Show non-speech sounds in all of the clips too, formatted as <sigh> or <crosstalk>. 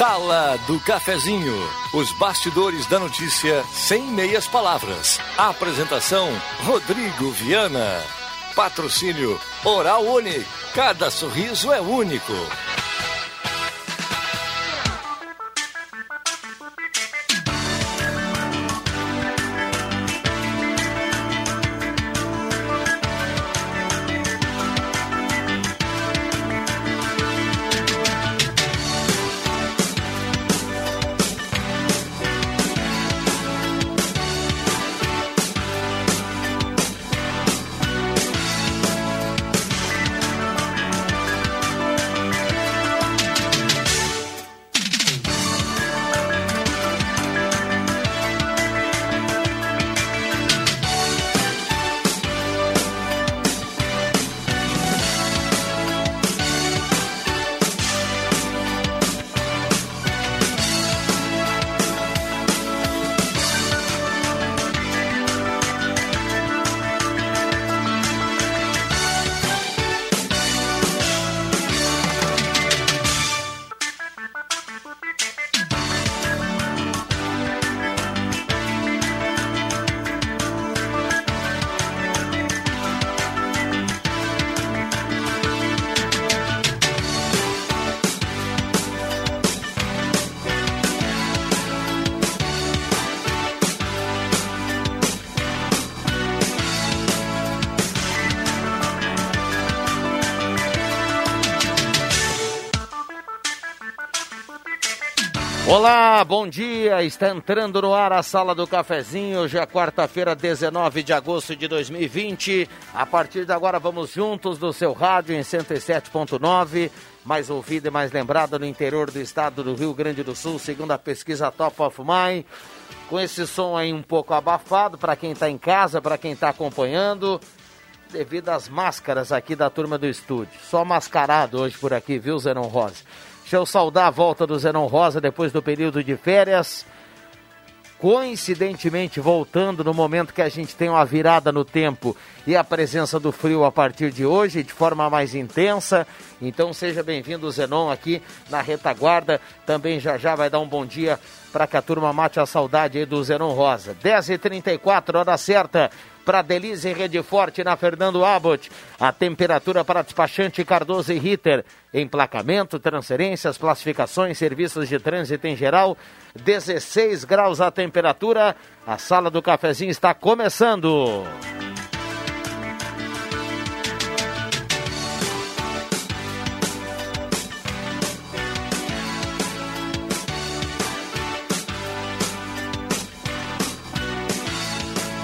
Sala do Cafezinho. Os bastidores da notícia sem meias palavras. Apresentação: Rodrigo Viana. Patrocínio Oral Unique. Cada sorriso é único. Bom dia. Está entrando no ar a Sala do Cafezinho. Hoje é quarta-feira, 19 de agosto de 2020. A partir de agora vamos juntos do seu rádio em 107.9, mais ouvida e mais lembrada no interior do estado do Rio Grande do Sul, segundo a pesquisa Top of Mind. Com esse som aí um pouco abafado para quem está em casa, para quem está acompanhando, devido às máscaras aqui da turma do estúdio. Só mascarado hoje por aqui, viu, Zenon Rosa? Deixa eu saudar a volta do Zenon Rosa depois do período de férias. Coincidentemente, voltando no momento que a gente tem uma virada no tempo e a presença do frio a partir de hoje, de forma mais intensa. Então, seja bem-vindo, Zenon, aqui na retaguarda. Também já já vai dar um bom dia para que a turma mate a saudade aí do Zenon Rosa. 10h34, hora certa para Delize Rede Forte na Fernando Abbott. A temperatura para despachante Cardoso e Ritter. Emplacamento, transferências, classificações, serviços de trânsito em geral. 16 graus a temperatura. A sala do cafezinho está começando.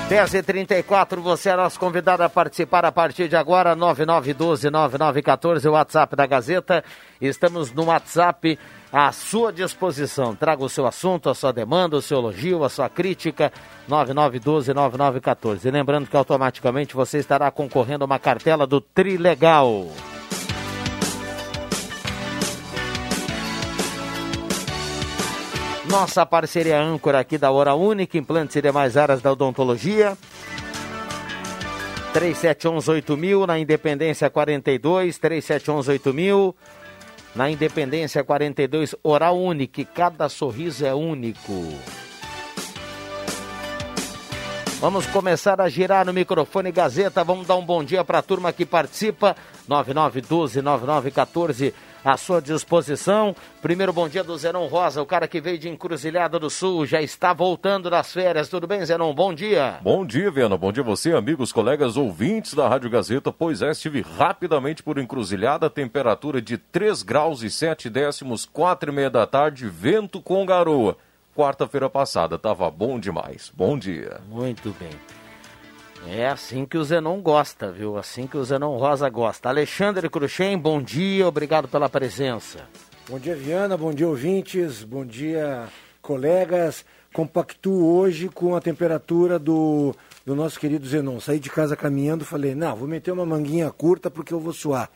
10h34, você é nosso convidado a participar a partir de agora, 9912-9914, o WhatsApp da Gazeta. Estamos no WhatsApp à sua disposição. Traga o seu assunto, a sua demanda, o seu elogio, a sua crítica, 9912-9914. E lembrando que automaticamente você estará concorrendo a uma cartela do Trilegal. Nossa parceria âncora aqui da Hora Única, implantes e demais áreas da odontologia. 3711-8000 na Independência 42, 3711-8000 na Independência 42, Oral Único, cada sorriso é único. Vamos começar a girar no microfone Gazeta. Vamos dar um bom dia para a turma que participa. 9912-9914 à sua disposição. Primeiro bom dia do Zenon Rosa, o cara que veio de Encruzilhada do Sul, já está voltando das férias. Tudo bem, Zenon? Bom dia. Bom dia, Viana. Bom dia a você, amigos, colegas, ouvintes da Rádio Gazeta. Pois é, estive rapidamente por Encruzilhada, temperatura de 3 graus e 7 décimos, 4 e meia da tarde, vento com garoa. Quarta-feira passada, tava bom demais. Bom dia. Muito bem. É assim que o Zenon gosta, viu? Assim que o Zenon Rosa gosta. Alexandre Cruxem, bom dia, obrigado pela presença. Bom dia, Viana, bom dia, ouvintes, bom dia, colegas. Compactuo hoje com a temperatura do, do nosso querido Zenon. Saí de casa caminhando, falei, não, vou meter uma manguinha curta porque eu vou suar.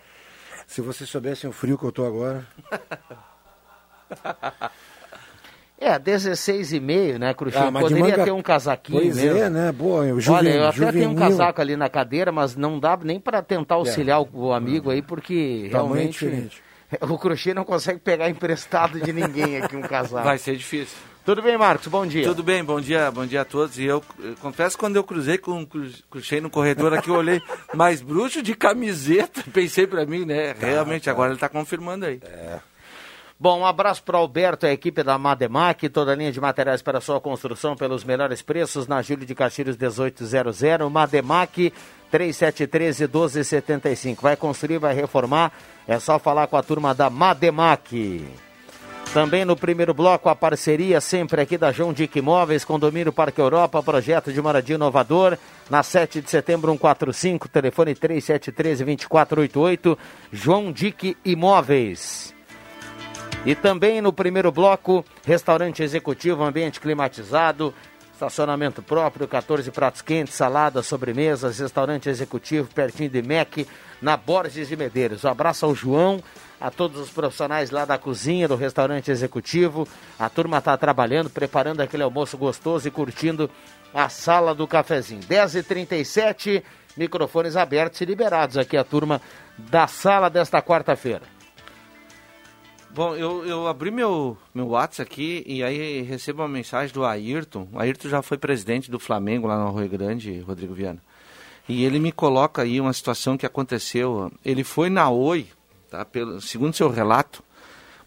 Se vocês soubessem o frio que eu tô agora. <laughs> É, 16,5, né, Cruxinho? Ah, Poderia manga... ter um casaquinho pois mesmo. é, né? Boa, eu juven... Olha, eu até juvenil. tenho um casaco ali na cadeira, mas não dá nem para tentar auxiliar é. o amigo aí, porque realmente <laughs> O crochê não consegue pegar emprestado de ninguém aqui um casal. Vai ser difícil. Tudo bem, Marcos? Bom dia. Tudo bem, bom dia, bom dia a todos. E eu, eu confesso quando eu cruzei com crochê no corredor aqui, eu olhei mais bruxo de camiseta, <laughs> pensei para mim, né? Tá, Realmente, tá. agora ele está confirmando aí. É. Bom, um abraço para Alberto e a equipe da Mademac, toda a linha de materiais para sua construção pelos melhores preços na Júlio de Castilhos 1800, Mademac 3713 1275. Vai construir, vai reformar, é só falar com a turma da Mademac. Também no primeiro bloco, a parceria sempre aqui da João Dick Imóveis, Condomínio Parque Europa, projeto de moradia inovador, na 7 de setembro 145, telefone 3713-2488, João Dick Imóveis. E também no primeiro bloco, restaurante executivo, ambiente climatizado, estacionamento próprio, 14 pratos quentes, saladas, sobremesas, restaurante executivo, pertinho de MEC, na Borges de Medeiros. Um abraço ao João a todos os profissionais lá da cozinha, do restaurante executivo. A turma está trabalhando, preparando aquele almoço gostoso e curtindo a sala do cafezinho. 10h37, microfones abertos e liberados aqui a turma da sala desta quarta-feira. Bom, eu, eu abri meu, meu WhatsApp aqui e aí recebo uma mensagem do Ayrton. O Ayrton já foi presidente do Flamengo lá no Rio Grande, Rodrigo Viana. E ele me coloca aí uma situação que aconteceu. Ele foi na Oi, tá, pelo, segundo seu relato,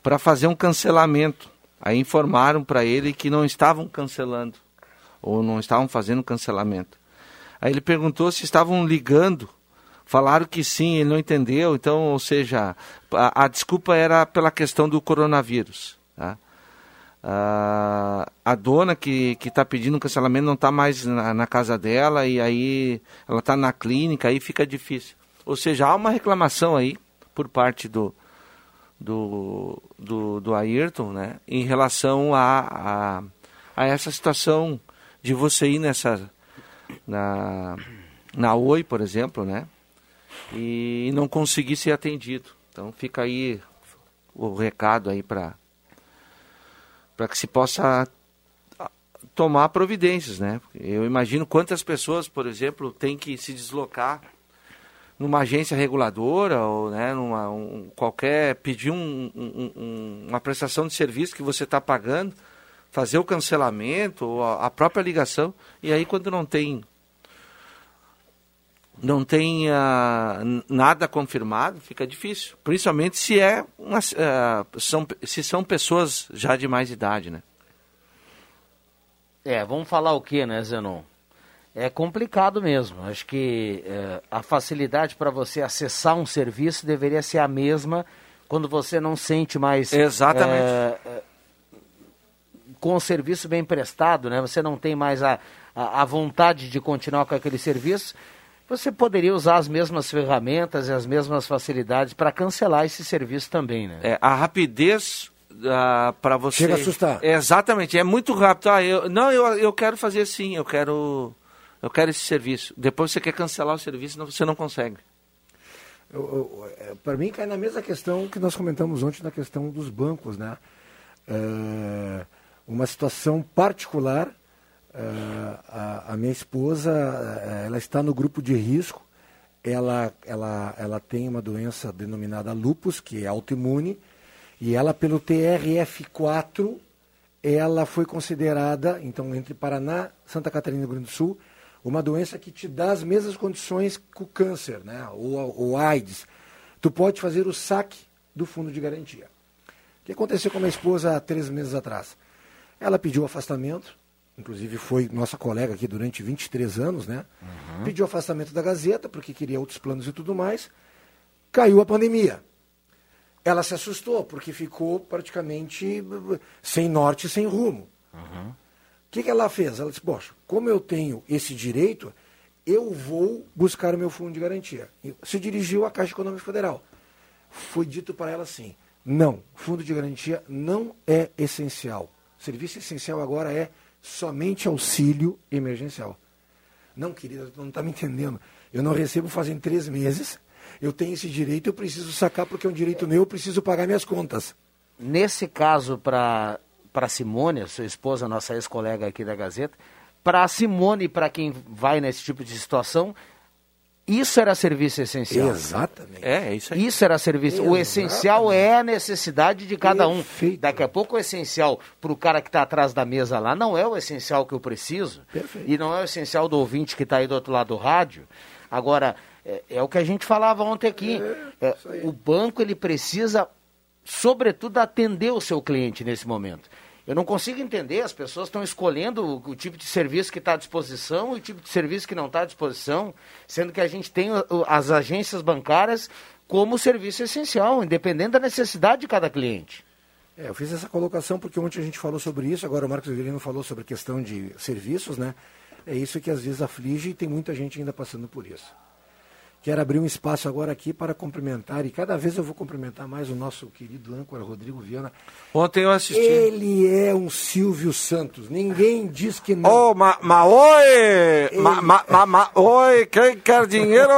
para fazer um cancelamento. Aí informaram para ele que não estavam cancelando, ou não estavam fazendo cancelamento. Aí ele perguntou se estavam ligando. Falaram que sim, ele não entendeu. Então, ou seja, a, a desculpa era pela questão do coronavírus. Tá? Uh, a dona que está pedindo cancelamento não está mais na, na, casa dela e aí ela está na clínica, aí fica difícil. Ou seja, há uma reclamação aí por parte do, do, do, do Ayrton, né, em relação a, a, a, essa situação de você ir nessa, na, na Oi, por exemplo, né, e não conseguir ser atendido. Então fica aí o recado aí para para que se possa tomar providências, né? Eu imagino quantas pessoas, por exemplo, têm que se deslocar numa agência reguladora ou né, numa um, qualquer pedir um, um, uma prestação de serviço que você está pagando, fazer o cancelamento ou a, a, própria ligação e aí quando não tem não tem uh, nada confirmado fica difícil, principalmente se é uma, uh, são se são pessoas já de mais idade, né? É, vamos falar o que, né, Zenon? é complicado mesmo. Acho que é, a facilidade para você acessar um serviço deveria ser a mesma quando você não sente mais. Exatamente. É, é, com o serviço bem prestado, né? Você não tem mais a, a, a, vontade de continuar com aquele serviço. Você poderia usar as mesmas ferramentas e as mesmas facilidades para cancelar esse serviço também, né? É, a rapidez uh, para você. Chega a assustar. exatamente, é muito rápido. Ah, eu, não, eu, eu quero fazer assim, eu quero eu quero esse serviço. Depois você quer cancelar o serviço, você não consegue. É, Para mim, cai na mesma questão que nós comentamos ontem na questão dos bancos, né? É, uma situação particular, é, a, a, minha esposa, é, ela está no grupo de risco, ela, ela, ela tem uma doença denominada lupus, que é autoimune, e ela, pelo TRF4, ela foi considerada, então, entre Paraná, Santa Catarina e Rio Grande do Sul, uma doença que te dá as mesmas condições que o câncer, né? ou, ou AIDS. Tu pode fazer o saque do fundo de garantia. O que aconteceu com a minha esposa há três meses atrás? Ela pediu afastamento, inclusive foi nossa colega aqui durante 23 anos, né? Uhum. Pediu afastamento da Gazeta, porque queria outros planos e tudo mais. Caiu a pandemia. Ela se assustou, porque ficou praticamente sem norte, sem rumo. Uhum que, que ela fez? Ela disse, poxa, como eu tenho esse direito, eu vou buscar o meu fundo de garantia. E se dirigiu à Caixa Econômica Federal. Foi dito para ela assim, não, fundo de garantia não é essencial. O serviço essencial agora é somente auxílio emergencial. Não, querida, não está me entendendo. Eu não recebo fazem três meses, eu tenho esse direito, eu preciso sacar porque é um direito meu, eu preciso pagar minhas contas. Nesse caso, para Simone, sua esposa, nossa ex-colega aqui da Gazeta, para Simone, para quem vai nesse tipo de situação, Isso era serviço essencial. Exatamente. É, é isso aí. Isso era serviço. O Exatamente. essencial é a necessidade de cada um. Perfeito. Daqui a pouco o essencial para o cara que está atrás da mesa lá não é o essencial que eu preciso. Perfeito. E não é o essencial do ouvinte que está aí do outro lado do rádio. Agora, é, é o que a gente falava ontem aqui. É, o banco ele precisa, sobretudo, atender o seu cliente nesse momento. Eu não consigo entender, as pessoas estão escolhendo o, o tipo de serviço que está à disposição e o tipo de serviço que não está à disposição, sendo que a gente tem as agências bancárias como serviço essencial, independente da necessidade de cada cliente. É, eu fiz essa colocação porque ontem a gente falou sobre isso, agora o Marcos Avelino falou sobre a questão de serviços, né? É isso que às vezes aflige e tem muita gente ainda passando por isso. Quero abrir um espaço agora aqui para cumprimentar, e cada vez eu vou cumprimentar mais o nosso querido âncora Rodrigo Viana. Ontem eu assisti. Ele é um Silvio Santos, ninguém diz que não. Ô, ma, ma, oi! Ma, ma, ma, ma, oi, quem quer dinheiro?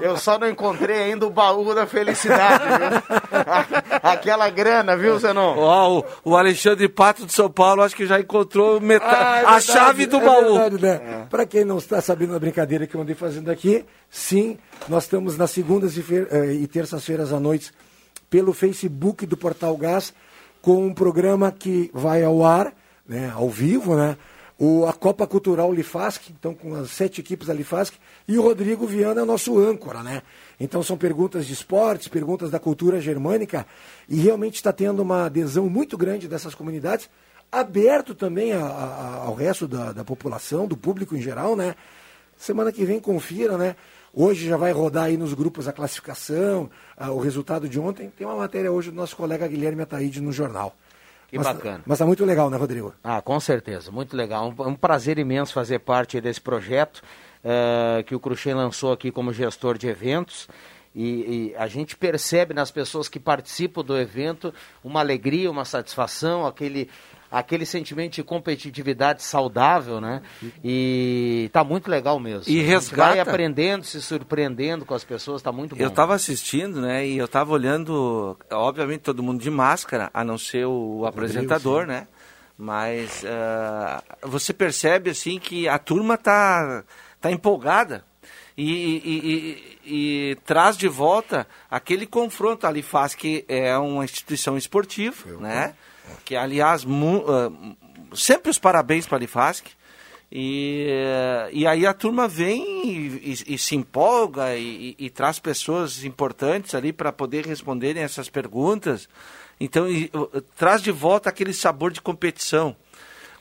Eu só não encontrei ainda o baú da felicidade, viu? <laughs> Aquela grana, viu, Zenon? Ó, o, o Alexandre Pato de São Paulo acho que já encontrou metade, Ah, é a verdade, chave do é baú. verdade, né? Para quem não está sabendo da brincadeira que eu andei fazendo aqui, sim, nós estamos nas segundas e, eh, e terças-feiras à noite pelo Facebook do Portal Gás com um programa que vai ao ar, né, ao vivo, né? O, a Copa Cultural Lifasc, então com as sete equipes da Lifasc, e o Rodrigo Viana é nosso âncora, né? Então são perguntas de esportes, perguntas da cultura germânica, e realmente está tendo uma adesão muito grande dessas comunidades, aberto também a- a- ao resto da, da população, do público em geral, né? Semana que vem confira, né? Hoje já vai rodar aí nos grupos a classificação, ah, o resultado de ontem. Tem uma matéria hoje do nosso colega Guilherme Ataíde no jornal. Que mas, bacana. Mas tá muito legal, né, Rodrigo? Ah, com certeza, muito legal. Um, um prazer imenso fazer parte desse projeto eh, que o Cruxem lançou aqui como gestor de eventos. E, e a gente percebe nas pessoas que participam do evento uma alegria, uma satisfação, aquele, aquele sentimento de competitividade saudável, né? E tá muito legal mesmo. E A gente Vai resgata- aprendendo, se surpreendendo com as pessoas, tá muito bom. Eu estava assistindo, né? E eu estava olhando, obviamente todo mundo de máscara, a não ser o apresentador, né? Mas ah, você percebe assim que a turma tá, tá empolgada e, e- e- e traz de volta aquele confronto ali faz que é uma instituição esportiva, né? Que aliás ah, sempre os parabéns para a Alifasc. E, eh, e aí a turma vem e, e- e se empolga e, e- traz pessoas importantes ali para poder responderem essas perguntas. Então, traz de volta aquele sabor de competição.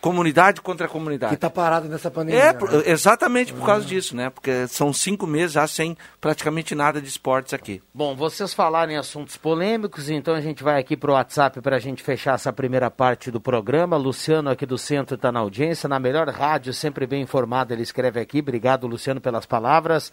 Comunidade contra comunidade. Que tá parado nessa pandemia. É, né? exatamente por causa disso, né? Porque são cinco meses já sem praticamente nada de esportes aqui. Bom, vocês falaram em assuntos polêmicos, então a gente vai aqui para o WhatsApp para a gente fechar essa primeira parte do programa. Luciano aqui do centro está na audiência, na melhor rádio, sempre bem informado, ele escreve aqui. Obrigado, Luciano, pelas palavras.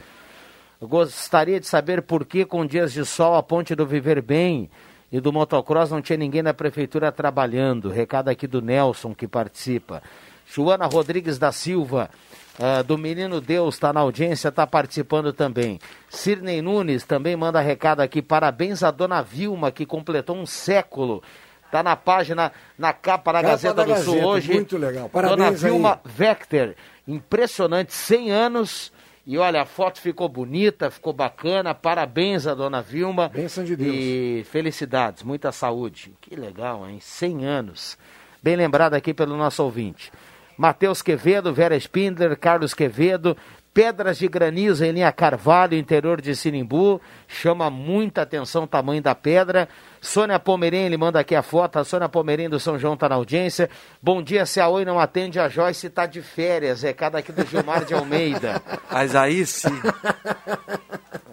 Gostaria de saber por que com dias de sol a ponte do Viver Bem e do motocross não tinha ninguém da prefeitura trabalhando. Recado aqui do Nelson que participa. Joana Rodrigues da Silva, ah, do Menino Deus, está na audiência, está participando também. Cirnei Nunes também manda recado aqui. Parabéns à dona Vilma, que completou um século. Está na página, na capa da Capa Gazeta da do Sul Gazeta, hoje. muito legal. Dona Parabéns aí. Vilma Vector, impressionante, 100 anos. E olha, a foto ficou bonita, ficou bacana. Parabéns a dona Vilma. Bênção de Deus. E felicidades, muita saúde. Que legal, hein? 100 anos. Bem lembrado aqui pelo nosso ouvinte. Matheus Quevedo, Vera Spindler, Carlos Quevedo, Pedras de granizo em linha Carvalho, interior de Sinimbu. Chama muita atenção o tamanho da pedra. Sônia Pomerém, ele manda aqui a foto. A Sônia Pomerém do São João está na audiência. Bom dia, se a Oi não atende, a Joyce está de férias. Recado aqui do Gilmar de Almeida. <laughs> Mas aí sim. <laughs>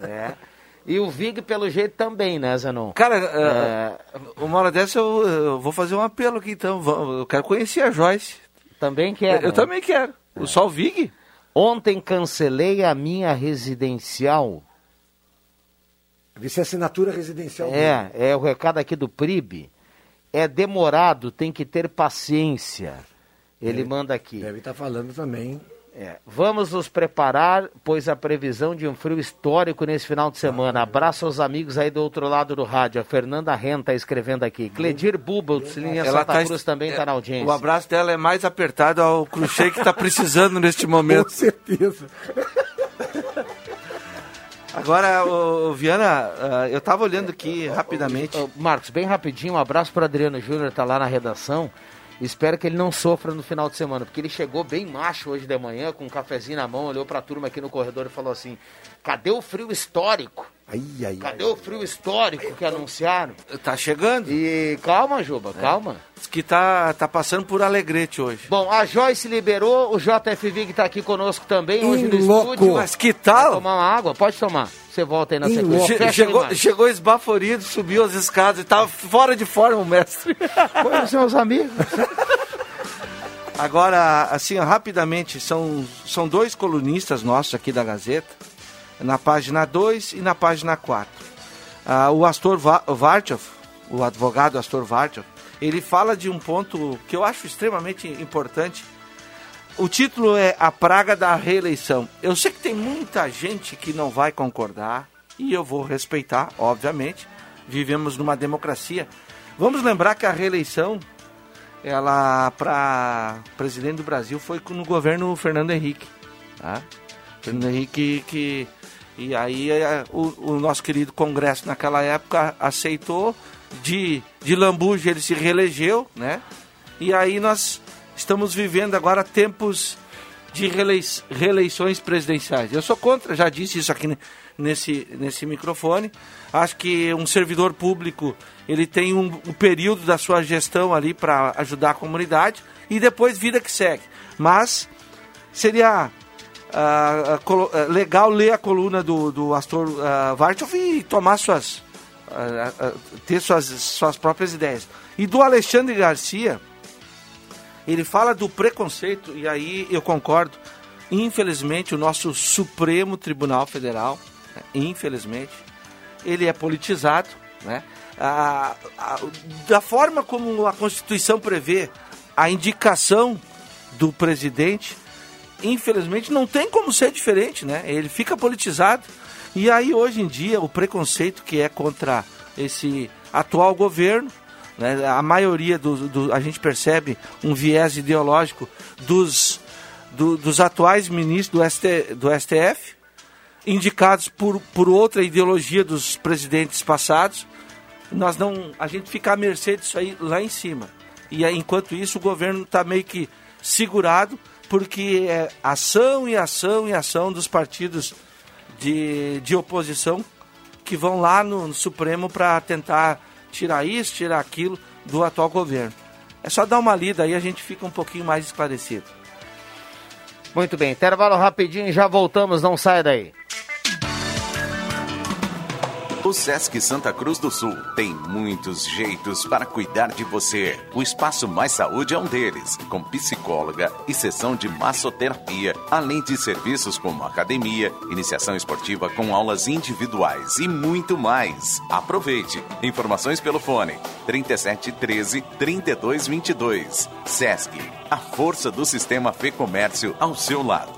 É. E o Vig, pelo jeito, também, né, Zanon? Cara, É. uh, uma hora dessa eu, eu vou fazer um apelo aqui então. Eu quero conhecer a Joyce. Também quer. eu também quero. O Só o Vig? Ontem cancelei a minha residencial. É assinatura residencial. dele. É, é o recado aqui do PRIB. É demorado, tem que ter paciência. Ele manda aqui. Deve estar falando também. É, Vamos nos preparar, pois a previsão de um frio histórico nesse final de semana. Abraço aos amigos aí do outro lado do rádio. A Fernanda Renta escrevendo aqui. Cledir Bubbles, linha Santa tá- Cruz, também está na audiência. O abraço dela é mais apertado ao crochê que está precisando neste <laughs> momento. Com certeza. Agora, o, Viana, uh, eu estava olhando aqui rapidamente. Marcos, bem rapidinho, um abraço para Adriano Júnior, tá lá na redação. Espero que ele não sofra no final de semana, porque ele chegou bem macho hoje de manhã, com um cafezinho na mão, olhou para a turma aqui no corredor e falou assim: cadê o frio histórico? Ai, ai, Cadê ai, o frio histórico que anunciaram? Tá chegando. E calma, Juba, é. calma. Diz que tá, tá passando por Alegrete hoje. Bom, a Joyce liberou, o JF Vig tá aqui conosco também, hoje no louco. estúdio. Mas que tal? tomar uma água? Pode tomar. Você volta aí na sequência. chegou, chegou esbaforido, subiu as escadas e tava fora de forma o mestre. <laughs> Foi os meus amigos. Agora, assim, rapidamente, são, são dois colunistas nossos aqui da Gazeta, na página 2 e na página 4. Ah, o Astor Vartov, o advogado Astor Vartov, ele fala de um ponto que eu acho extremamente importante. O título é A Praga da Reeleição. Eu sei que tem muita gente que não vai concordar, e eu vou respeitar, obviamente. Vivemos numa democracia. Vamos lembrar que a reeleição ela para presidente do Brasil foi no governo Fernando Henrique, tá? Fernando Henrique que e aí é, o, o, nosso querido Congresso naquela época aceitou de de lambuja ele se reelegeu, né? E aí nós estamos vivendo agora tempos de reeleições presidenciais. Eu sou contra, já disse isso aqui nesse, nesse microfone. Acho que um servidor público ele tem um, um período da sua gestão ali para ajudar a comunidade e depois vida que segue. Mas seria uh, uh, legal ler a coluna do, do Astor uh, Vartov e tomar suas ter suas, suas próprias ideias. E do Alexandre Garcia, ele fala do preconceito, e aí eu concordo. Infelizmente, o nosso Supremo Tribunal Federal, né, infelizmente, ele é politizado, né? a, a, da forma como a Constituição prevê a indicação do presidente, infelizmente não tem como ser diferente, né? Ele fica politizado. E aí hoje em dia o preconceito que é contra esse atual governo, né? a maioria do, do, a gente percebe um viés ideológico dos, do, dos atuais ministros do, ST, do STF, indicados por, por outra ideologia dos presidentes passados nós não, a gente fica à mercê disso aí lá em cima. E enquanto isso o governo está meio que segurado porque é ação e ação e ação dos partidos de, de oposição que vão lá no, no Supremo para tentar tirar isso, tirar aquilo do atual governo. É só dar uma lida aí a gente fica um pouquinho mais esclarecido. Muito bem, intervalo rapidinho e já voltamos, não saia daí. O Sesc Santa Cruz do Sul tem muitos jeitos para cuidar de você. O Espaço Mais Saúde é um deles, com psicóloga e sessão de massoterapia, além de serviços como academia, iniciação esportiva com aulas individuais e muito mais. Aproveite. Informações pelo fone 37 13 32 22. Sesc, a força do sistema Fê Comércio ao seu lado.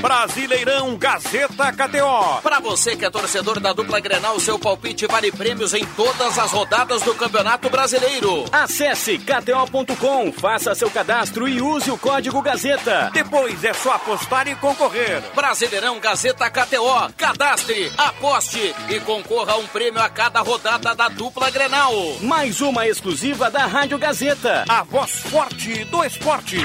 Brasileirão Gazeta KTO. Para você que é torcedor da dupla Grenal, seu palpite vale prêmios em todas as rodadas do Campeonato Brasileiro. Acesse kto.com, faça seu cadastro e use o código Gazeta. Depois é só apostar e concorrer. Brasileirão Gazeta KTO. Cadastre, aposte e concorra a um prêmio a cada rodada da dupla Grenal. Mais uma exclusiva da Rádio Gazeta. A voz forte do esporte.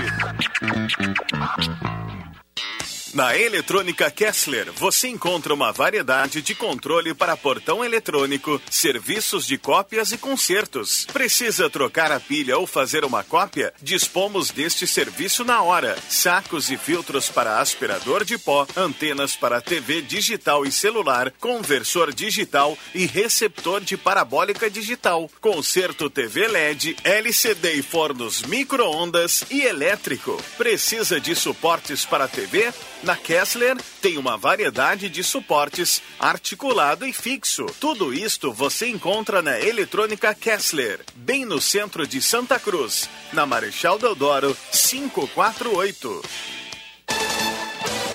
Na Eletrônica Kessler, você encontra uma variedade de controle para portão eletrônico, serviços de cópias e consertos. Precisa trocar a pilha ou fazer uma cópia? Dispomos deste serviço na hora. Sacos e filtros para aspirador de pó, antenas para TV digital e celular, conversor digital e receptor de parabólica digital. Conserto TV LED, LCD e fornos micro-ondas e elétrico. Precisa de suportes para TV? Na Kessler tem uma variedade de suportes articulado e fixo. Tudo isto você encontra na Eletrônica Kessler, bem no centro de Santa Cruz, na Marechal Deodoro 548.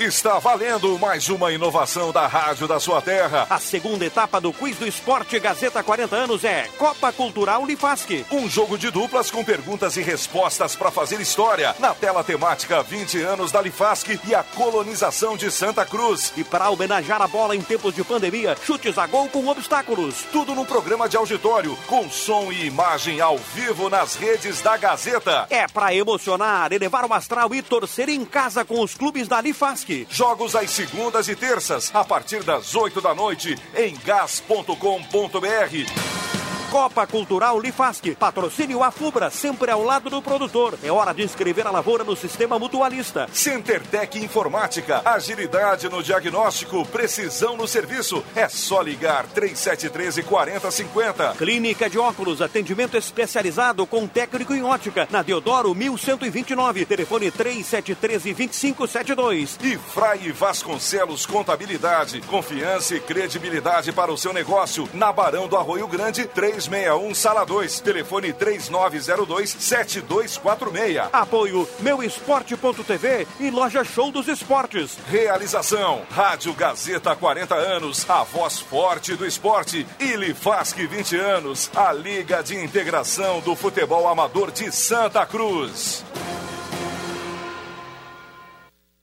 Está valendo mais uma inovação da Rádio da Sua Terra. A segunda etapa do Quiz do Esporte Gazeta 40 anos é Copa Cultural Unifasque. Um jogo de duplas com perguntas e respostas para fazer história. Na tela temática 20 anos da Lifasque e a colonização de Santa Cruz. E para homenagear a bola em tempos de pandemia, chutes a gol com obstáculos. Tudo num programa de auditório, com som e imagem ao vivo nas redes da Gazeta. É para emocionar, elevar o astral e torcer em casa com os clubes da Lifasque. Jogos às segundas e terças, a partir das 8 da noite, em gas.com.br. Copa Cultural Lifasque. Patrocínio Afubra, sempre ao lado do produtor. É hora de inscrever a lavoura no sistema mutualista. CenterTech Informática. Agilidade no diagnóstico, precisão no serviço. É só ligar 3713 4050. Clínica de óculos, atendimento especializado com técnico em ótica. Na Deodoro 1129. Telefone 3713 2572. E Frei Vasconcelos Contabilidade. Confiança e credibilidade para o seu negócio. Na Barão do Arroio Grande, 3 361 Sala 2, telefone 3902 7246. Apoio Meu Esporte.tv e Loja Show dos Esportes. Realização Rádio Gazeta 40 anos, a voz forte do esporte. E Lifasque 20 anos, a Liga de Integração do Futebol Amador de Santa Cruz.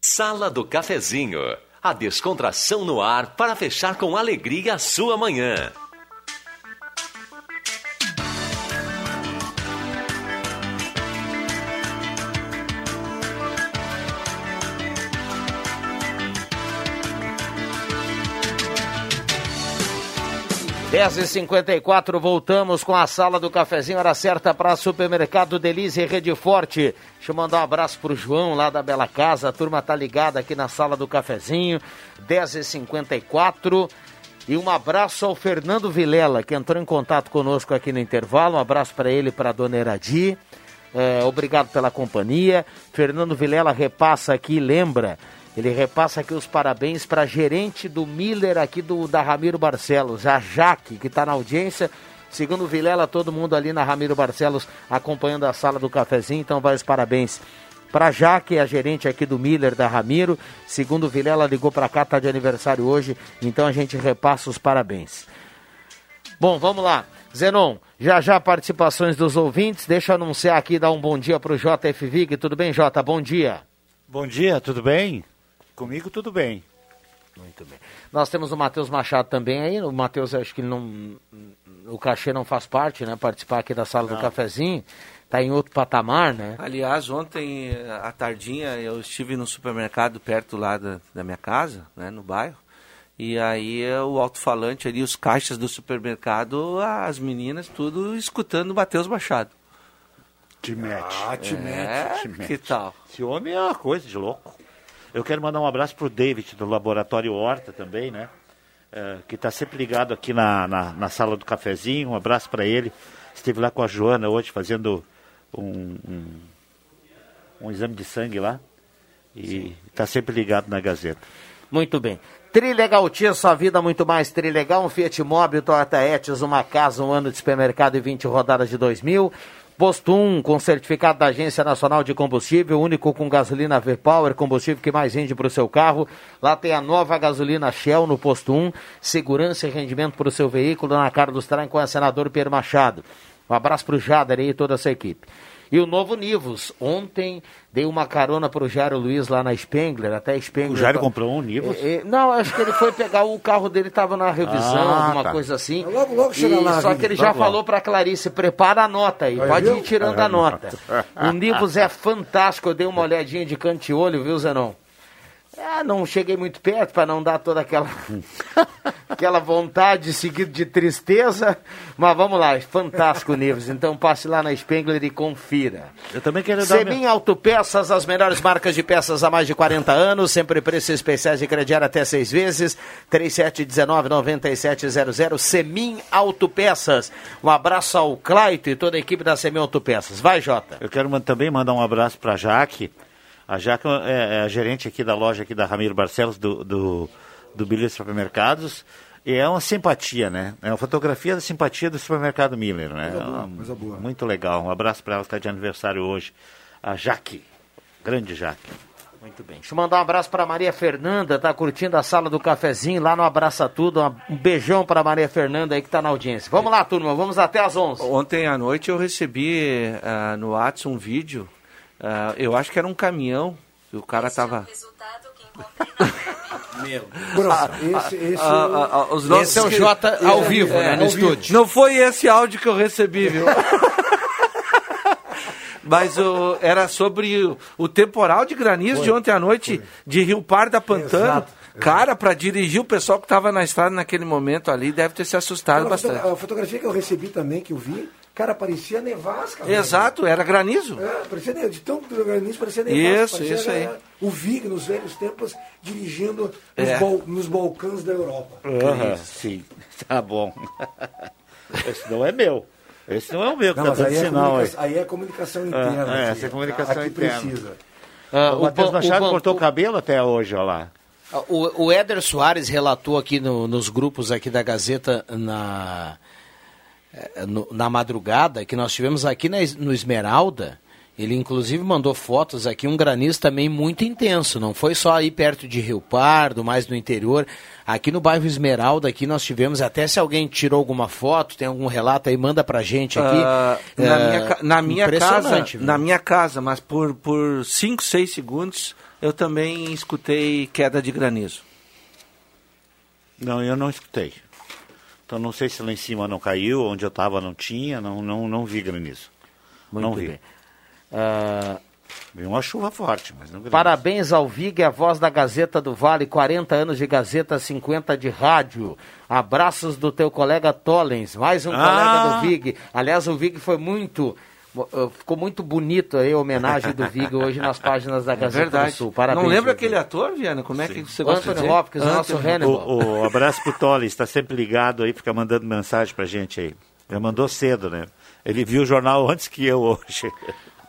Sala do Cafezinho. A descontração no ar para fechar com alegria a sua manhã. Dez e cinquenta e quatro, voltamos com a sala do cafezinho, hora certa para supermercado Delícia e Rede Forte. Deixa eu mandar um abraço pro João lá da Bela Casa, a turma tá ligada aqui na sala do cafezinho, dez e cinquenta quatro. Um abraço ao Fernando Vilela, que entrou em contato conosco aqui no intervalo. Um abraço para ele e para dona Eradi. É, obrigado pela companhia. Fernando Vilela repassa aqui, lembra, ele repassa aqui os parabéns para a gerente do Miller aqui do da Ramiro Barcelos, a Jaque, que está na audiência. Segundo o Vilela, todo mundo ali na Ramiro Barcelos acompanhando a sala do cafezinho, então vai os parabéns para Jaque, a gerente aqui do Miller, da Ramiro. Segundo o Vilela, ligou para cá, está de aniversário hoje, então a gente repassa os parabéns. Bom, vamos lá. Zenon, já já participações dos ouvintes. Deixa eu anunciar aqui, dar um bom dia para o JF Vig. Tudo bem, Jota? Bom dia. Bom dia, tudo bem? Comigo tudo bem. Muito bem. Nós temos o Matheus Machado também aí. O Matheus, acho que ele não. O cachê não faz parte, né? Participar aqui da sala Não. do cafezinho. Tá em outro patamar, né? Aliás, ontem à tardinha eu estive no supermercado perto lá da, da minha casa, né, no bairro. E aí o alto-falante ali, os caixas do supermercado, as meninas tudo escutando o Matheus Machado. Te mete. Ah, te mete, te mete. que tal? Esse homem é uma coisa de louco. Eu quero mandar um abraço pro David, do Laboratório Horta também, né? É, que está sempre ligado aqui na, na, na sala do cafezinho. Um abraço para ele. Esteve lá com a Joana hoje fazendo um, um, um exame de sangue lá. E está sempre ligado na Gazeta. Muito bem. Trilegal Tia, sua vida muito mais Trilegal, um Fiat Mobi, Toyota Etios, uma casa, um ano de supermercado e 20 rodadas de 2000. Posto 1, com certificado da Agência Nacional de Combustível, único com gasolina V-Power, combustível que mais rende para o seu carro. Lá tem a nova gasolina Shell no Posto 1, segurança e rendimento para o seu veículo, na cara dos trem com a senador Pedro Machado. Um abraço para o Jader e toda essa equipe. E o novo Nivus. Ontem dei uma carona para o Jairo Luiz lá na Spengler, até Spengler. O Jairo comprou um Nivus? É, é, não, acho que ele foi pegar o carro dele, estava na revisão, Ah, alguma tá. coisa assim. Logo, logo chega E- lá, Só que ele já logo, falou para Clarice, prepara a nota aí, Aí, pode viu? ir tirando É, a nota. <laughs> O Nivus é fantástico, eu dei uma olhadinha de canto e olho, viu, Zenon? Ah, não cheguei muito perto para não dar toda aquela <laughs> aquela vontade seguida de tristeza, mas vamos lá, fantástico Neves. Então passe lá na Spengler e confira. Eu também quero dar Semin Autopeças, as melhores marcas de peças há mais de 40 anos, sempre preços especiais de crediário até seis vezes. 3719-9700, Semin Autopeças. Um abraço ao Claito e toda a equipe da Semin Autopeças. Vai, Jota. Eu quero também mandar um abraço para a Jaque. A Jaque é, é a gerente aqui da loja aqui da Ramiro Barcelos, do, do, do Miller Supermercados. E é uma simpatia, né? É uma fotografia da simpatia do supermercado Miller, né? Coisa boa, É uma- coisa boa. Muito legal. Um abraço para ela que está de aniversário hoje. A Jaque. Grande Jaque. Muito bem. Deixa eu mandar um abraço para Maria Fernanda, tá curtindo a sala do cafezinho lá no Abraça Tudo. Um beijão para Maria Fernanda aí que tá na audiência. Vamos lá, turma, vamos até às 11. Ontem à noite eu recebi ah, no WhatsApp um vídeo, ah, eu acho que era um caminhão, o cara tava... <laughs> Meu. Grossa, esse- esse- os esse é o Jota ao vivo, né, no ao estúdio. Não foi esse áudio que eu recebi, viu? <laughs> Mas o, era sobre o, o temporal de granizo de ontem à noite de Rio Par da Pantano. Exato, Cara, para dirigir o pessoal que estava na estrada naquele momento ali deve ter se assustado bastante. A fotografia que eu recebi também, que eu vi, cara, parecia nevasca. velho. Exato, era granizo. É, parecia ne- de tão granizo, parecia nevasca. Isso, parecia, isso aí. é, O Vig, nos velhos tempos, dirigindo nos, É. bal- nos balcãs da Europa. Aham, sim, <laughs> tá bom. Esse não é meu. Esse não é o meu que Não, tá dando aí é, sinal aí. comunica- aí é comunicação interna. É, aqui. essa é comunicação aqui interna. precisa. Ah, o Matheus Machado ban- cortou o cabelo até hoje, olha lá. O, o Éder Soares relatou aqui no- nos grupos aqui da Gazeta na, no- na madrugada que nós tivemos aqui na no Esmeralda. Ele inclusive mandou fotos aqui, um granizo também muito intenso. Não foi só aí perto de Rio Pardo, mais no interior. Aqui no bairro Esmeralda, aqui nós tivemos, até se alguém tirou alguma foto, tem algum relato aí, manda pra gente aqui. Na, É, minha, ca- na minha casa, viu? na minha casa, mas por 5, por cinco, seis segundos, eu também escutei queda de granizo. Não, eu não escutei. Então não sei se lá em cima não caiu, onde eu estava não tinha, não, não, não vi granizo. não vi. bem. Ah, Vi uma chuva forte, mas não granizo. Parabéns ao Vig, a voz da Gazeta do Vale, 40 anos de Gazeta, 50 de rádio. Abraços do teu colega Tollens, mais um Ah! colega do Vig. Aliás, o Vig foi muito. Eh, Ficou muito bonito aí a homenagem do Vig hoje nas páginas da É Gazeta do verdade. Sul. Parabéns. Não lembra aquele ator, Viana? Como é que você gosta Anthony de? Hopkins, o nosso Hannibal. O, o abraço pro Tolley, está sempre ligado aí, fica mandando mensagem pra gente aí. Já mandou cedo, né? Ele viu o jornal antes que eu hoje.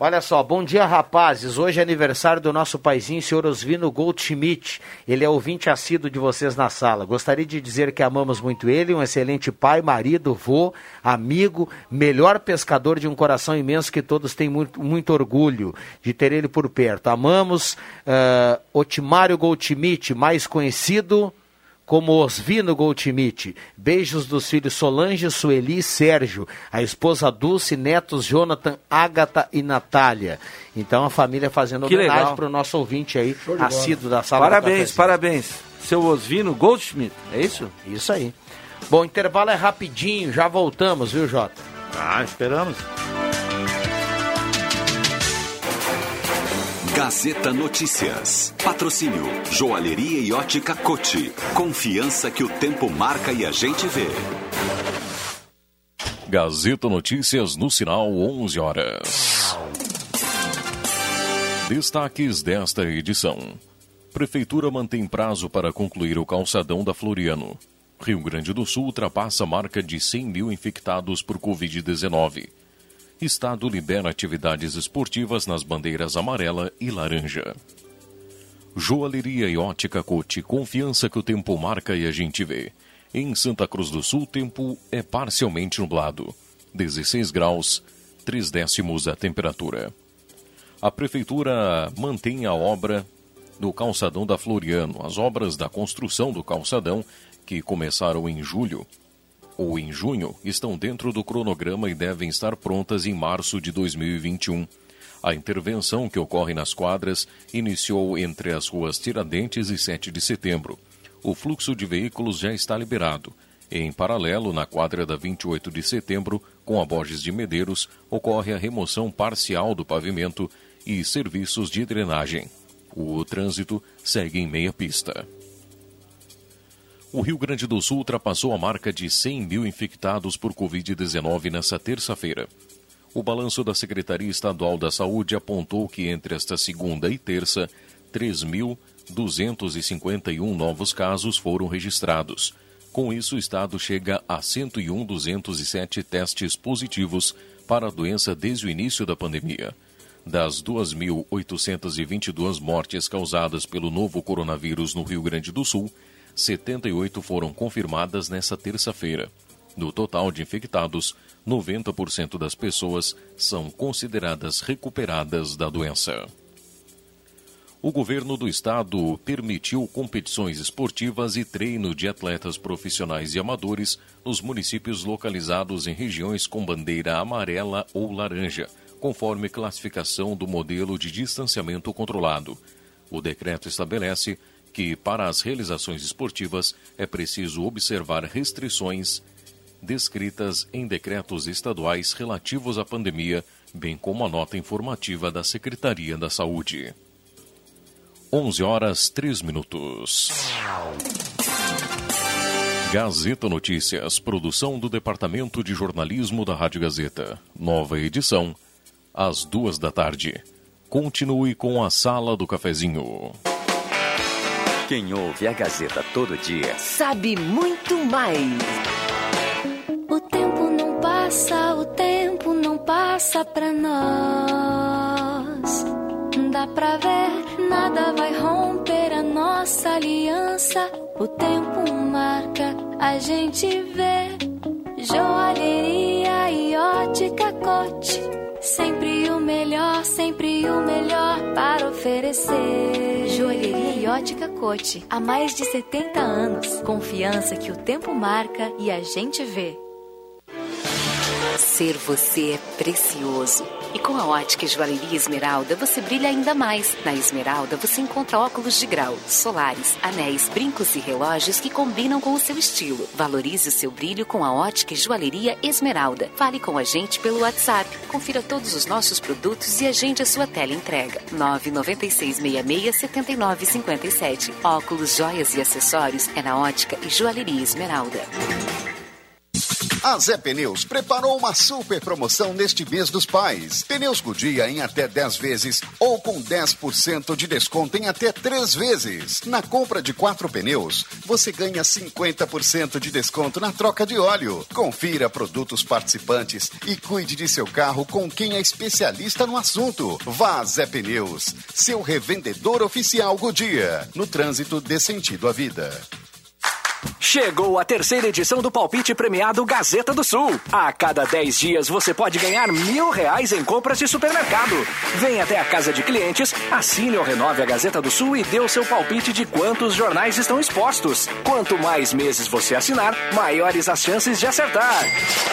Olha só, bom dia rapazes. Hoje é aniversário do nosso paizinho, senhor Osvino Goldschmidt. Ele é ouvinte assíduo de vocês na sala. Gostaria de dizer que amamos muito ele, um excelente pai, marido, vô, amigo, melhor pescador de um coração imenso que todos têm muito, muito orgulho de ter ele por perto. Amamos eh, Otimário Goldschmidt, mais conhecido como Osvino Goldschmidt. Beijos dos filhos Solange, Sueli e Sérgio, a esposa Dulce, netos Jonathan, Ágata e Natália. Então a família fazendo Que homenagem para o nosso ouvinte aí, assíduo da sala do Parabéns, cafezinho. parabéns. Seu Osvino Goldschmidt, é isso? Isso aí. Bom, intervalo é rapidinho, já voltamos, viu, Jota? Ah, esperamos. Gazeta Notícias. Patrocínio Joalheria e Ótica Cote. Confiança que o tempo marca e a gente vê. Gazeta Notícias no sinal 11 horas. Destaques desta edição. Prefeitura mantém prazo para concluir o calçadão da Floriano. Rio Grande do Sul ultrapassa a marca de 100 mil infectados por Covid-19. Estado libera atividades esportivas nas bandeiras amarela e laranja. Joalheria e ótica Cote, confiança que o tempo marca e a gente vê. Em Santa Cruz do Sul, tempo é parcialmente nublado. 16 graus, 3 décimos a temperatura. A Prefeitura mantém a obra do calçadão da Floriano. As obras da construção do calçadão, que começaram em julho ou em junho, estão dentro do cronograma e devem estar prontas em março de 2021. A intervenção que ocorre nas quadras iniciou entre as ruas Tiradentes e 7 de setembro. O fluxo de veículos já está liberado. Em paralelo, na quadra da 28 de setembro, com a Borges de Medeiros, ocorre a remoção parcial do pavimento e serviços de drenagem. O trânsito segue em meia pista. O Rio Grande do Sul ultrapassou a marca de 100 mil infectados por Covid-19 nesta terça-feira. O balanço da Secretaria Estadual da Saúde apontou que entre esta segunda e terça, 3.251 novos casos foram registrados. Com isso, o estado chega a 101.207 testes positivos para a doença desde o início da pandemia. Das 2.822 mortes causadas pelo novo coronavírus no Rio Grande do Sul, 78 foram confirmadas nesta terça-feira. No total de infectados, 90% das pessoas são consideradas recuperadas da doença. O governo do estado permitiu competições esportivas e treino de atletas profissionais e amadores nos municípios localizados em regiões com bandeira amarela ou laranja, conforme classificação do modelo de distanciamento controlado. O decreto estabelece que, para as realizações esportivas, é preciso observar restrições descritas em decretos estaduais relativos à pandemia, bem como a nota informativa da Secretaria da Saúde. 11 horas 3 minutos. Gazeta Notícias, produção do Departamento de Jornalismo da Rádio Gazeta. Nova edição, às duas da tarde. Continue com a Sala do Cafezinho. Quem ouve a Gazeta todo dia sabe muito mais. O tempo não passa, o tempo não passa pra nós. Dá pra ver, nada vai romper a nossa aliança. O tempo marca, a gente vê. Joalheria e ótica cote. Sempre o melhor, sempre o melhor para oferecer. Joalheria ótica cote. Há mais de 70 anos. Confiança que o tempo marca e a gente vê. Ser você é precioso. E com a ótica e joalheria Esmeralda, você brilha ainda mais. Na Esmeralda, você encontra óculos de grau, solares, anéis, brincos e relógios que combinam com o seu estilo. Valorize o seu brilho com a ótica e joalheria Esmeralda. Fale com a gente pelo WhatsApp. Confira todos os nossos produtos e agende a sua tela entrega. 996667957. Óculos, joias e acessórios é na ótica e joalheria Esmeralda. A Zé Pneus preparou uma super promoção neste mês dos pais. Pneus Godia em até 10 vezes ou com 10% de desconto em até 3 vezes. Na compra de quatro pneus, você ganha 50% de desconto na troca de óleo. Confira produtos participantes e cuide de seu carro com quem é especialista no assunto. Vá Zé Pneus, seu revendedor oficial Godia. No trânsito dê sentido à vida. Chegou a terceira edição do Palpite Premiado Gazeta do Sul. A cada 10 dias você pode ganhar mil reais em compras de supermercado. Venha até a casa de clientes, assine ou renove a Gazeta do Sul e dê o seu palpite de quantos jornais estão expostos. Quanto mais meses você assinar, maiores as chances de acertar.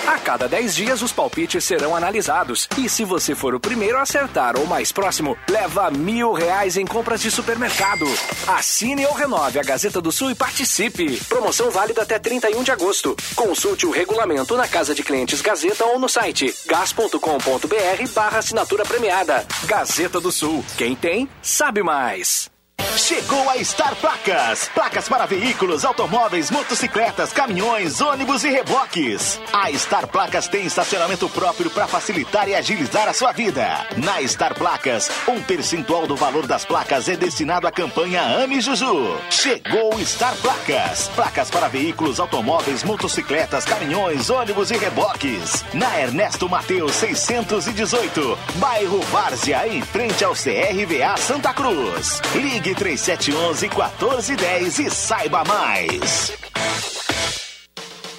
A cada 10 dias os palpites serão analisados. E se você for o primeiro a acertar ou mais próximo, leva mil reais em compras de supermercado. Assine ou renove a Gazeta do Sul e participe. Promoção válida até 31 de agosto. Consulte o regulamento na Casa de Clientes Gazeta ou no site gas.com.br barra assinatura premiada. Gazeta do Sul. Quem tem, sabe mais. Chegou a Star Placas. Placas para veículos, automóveis, motocicletas, caminhões, ônibus e reboques. A Star Placas tem estacionamento próprio para facilitar e agilizar a sua vida. Na Star Placas, um percentual do valor das placas é destinado à campanha Ame Juju. Chegou Star Placas. Placas para veículos, automóveis, motocicletas, caminhões, ônibus e reboques. Na Ernesto Mateus 618, bairro Várzea, em frente ao CRVA Santa Cruz. Ligue 3711 1410 e saiba mais.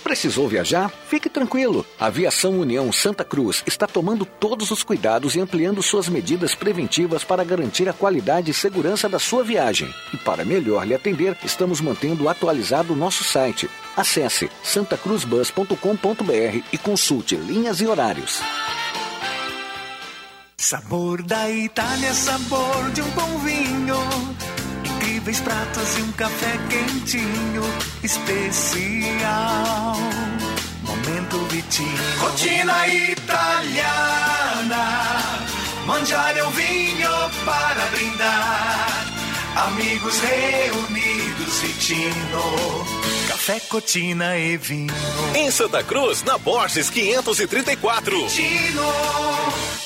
Precisou viajar? Fique tranquilo. A Aviação União Santa Cruz está tomando todos os cuidados e ampliando suas medidas preventivas para garantir a qualidade e segurança da sua viagem. E para melhor lhe atender, estamos mantendo atualizado o nosso site. Acesse santacruzbus.com.br e consulte linhas e horários. Sabor da Itália, sabor de um bom vinho. Incríveis pratos e um café quentinho, especial. Momento Vitinho. Rotina italiana. Mangiare um vinho para brindar. Amigos reunidos, Vitino. Café, cotina e vinho. Em Santa Cruz, na Borges 534. Vitino.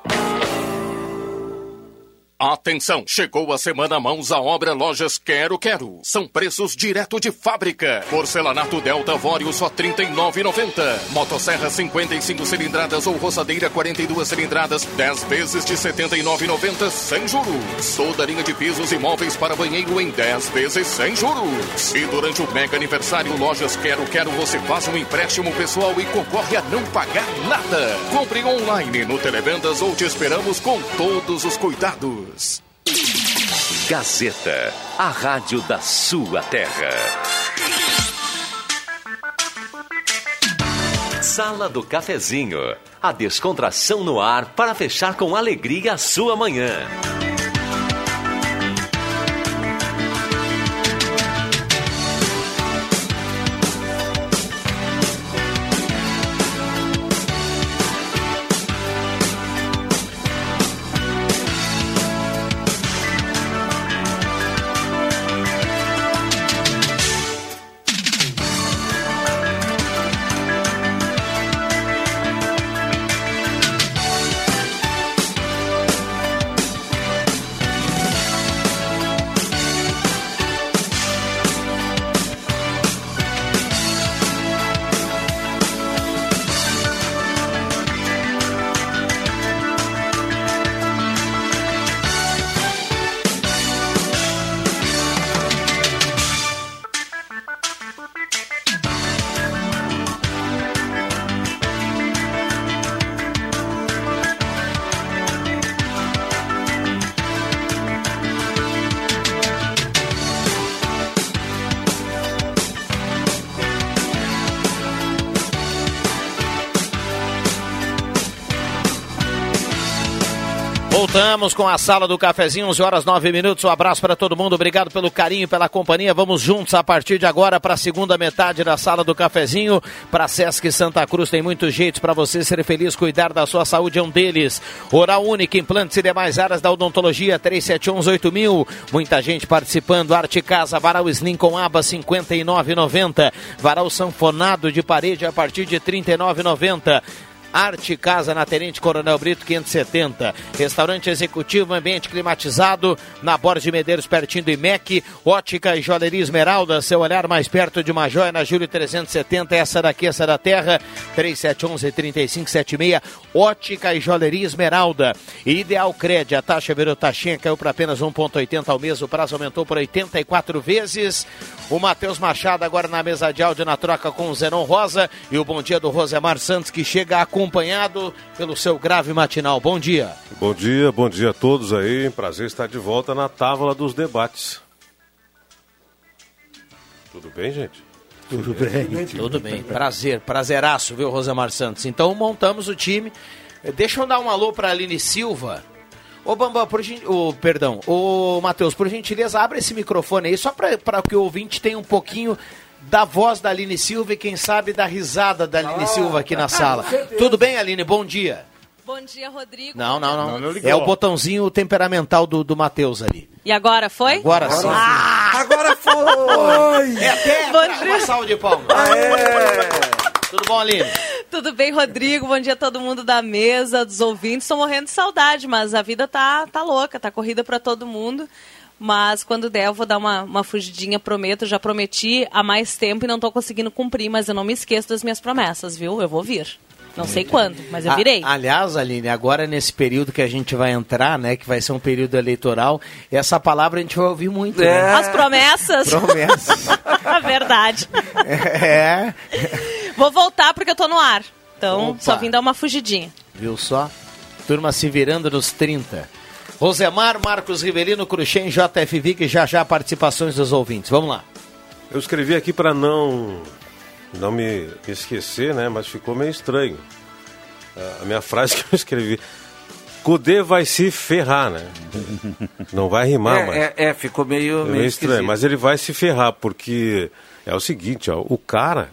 Atenção, chegou a semana mãos à obra Lojas Quero Quero. São preços direto de fábrica. Porcelanato Delta Vório só R$ 39,90. Motosserra 55 cilindradas ou roçadeira 42 cilindradas, 10 vezes de R$ 79,90 sem juros. Toda linha de pisos e móveis para banheiro em 10 vezes sem juros. E durante o mega aniversário Lojas Quero Quero você faz um empréstimo pessoal e concorre a não pagar nada. Compre online no Televendas ou te esperamos com todos os cuidados. Gazeta, a rádio da sua terra. Sala do Cafezinho, a descontração no ar para fechar com alegria a sua manhã. Voltamos com a sala do cafezinho, 11 horas 9 minutos. Um abraço para todo mundo, obrigado pelo carinho, pela companhia. Vamos juntos a partir de agora para a segunda metade da sala do cafezinho. Para Sesc Santa Cruz tem muitos jeitos para você ser feliz, cuidar da sua saúde é um deles. Oral Única, implantes e demais áreas da odontologia, 37118000. Muita gente participando. Arte Casa, Varal Slim com aba 59,90. Varal Sanfonado de parede a partir de 39,90. Arte Casa na Tenente Coronel Brito 570. Restaurante executivo, ambiente climatizado, na Borges de Medeiros, pertinho do IMEC. Ótica e Joalheria Esmeralda, seu olhar mais perto de uma joia na Júlio 370. Essa daqui, essa da terra, 3711-3576. Ótica e Joalheria Esmeralda. Ideal Cred, a taxa virou taxinha, caiu para apenas 1,80 ao mês. O prazo aumentou por 84 vezes. O Matheus Machado agora na mesa de áudio na troca com o Zenon Rosa. E o bom dia do Rosemar Santos, que chega a acompanhado pelo seu grave matinal. Bom dia. Bom dia, bom dia a todos aí. Prazer estar de volta na tábua dos debates. Tudo bem, gente? Tudo bem. Tudo bem. Prazer, prazeraço, viu, Rosemar Santos? Então montamos o time. Deixa eu dar um alô para Aline Silva. Ô Bambam, por gen... oh, perdão, ô Matheus, por gentileza, abre esse microfone aí, só para que o ouvinte tenha um pouquinho da voz da Aline Silva e quem sabe da risada da Aline ah, Silva aqui na sala. Tudo bem, Aline? Bom dia. Bom dia, Rodrigo. Não, não, não. não, não é o botãozinho temperamental do, do Matheus ali. E agora foi? Agora, sim. Ah! Agora foi! É até Bom uma salva de palmas. Tudo bom, Aline? Tudo bem, Rodrigo? Bom dia a todo mundo da mesa, dos ouvintes. Estou morrendo de saudade, mas a vida tá, tá louca, tá corrida para todo mundo. Mas quando der, eu vou dar uma, uma fugidinha, prometo. Já prometi há mais tempo e não estou conseguindo cumprir, mas eu não me esqueço das minhas promessas, viu? Eu vou vir. Não sei quando, mas eu virei. A, aliás, Aline, agora nesse período que a gente vai entrar, né, que vai ser um período eleitoral, essa palavra a gente vai ouvir muito. É. Né? As promessas. Promessas. a <laughs> verdade. É. Vou voltar porque eu tô no ar. Então, Opa. só vim dar uma fugidinha. Viu só? Turma se virando nos 30. Rosemar, Marcos Rivelino, Cruxem, JFV, que já já participações dos ouvintes. Vamos lá. Eu escrevi aqui para não não me esquecer, né? Mas ficou meio estranho. Ah, A minha <laughs> frase que eu escrevi. Cudê vai se ferrar, né? <laughs> Não vai rimar, mas. É, é, é, ficou meio, É meio meio estranho, esquisito. mas ele vai se ferrar, porque é o seguinte, ó, o cara,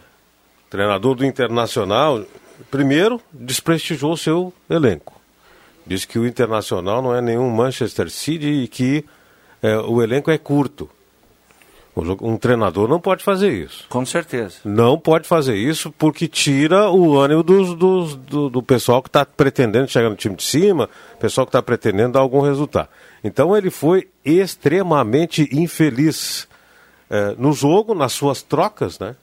treinador do Internacional, primeiro desprestigiou o seu elenco. Diz que o Internacional não é nenhum Manchester City e que é, o elenco é curto. Um treinador não pode fazer isso. Com certeza. Não pode fazer isso porque tira o ânimo dos, dos- do, do pessoal que está pretendendo chegar no time de cima, pessoal que está pretendendo dar algum resultado. Então ele foi extremamente infeliz eh, no jogo, nas suas trocas, né?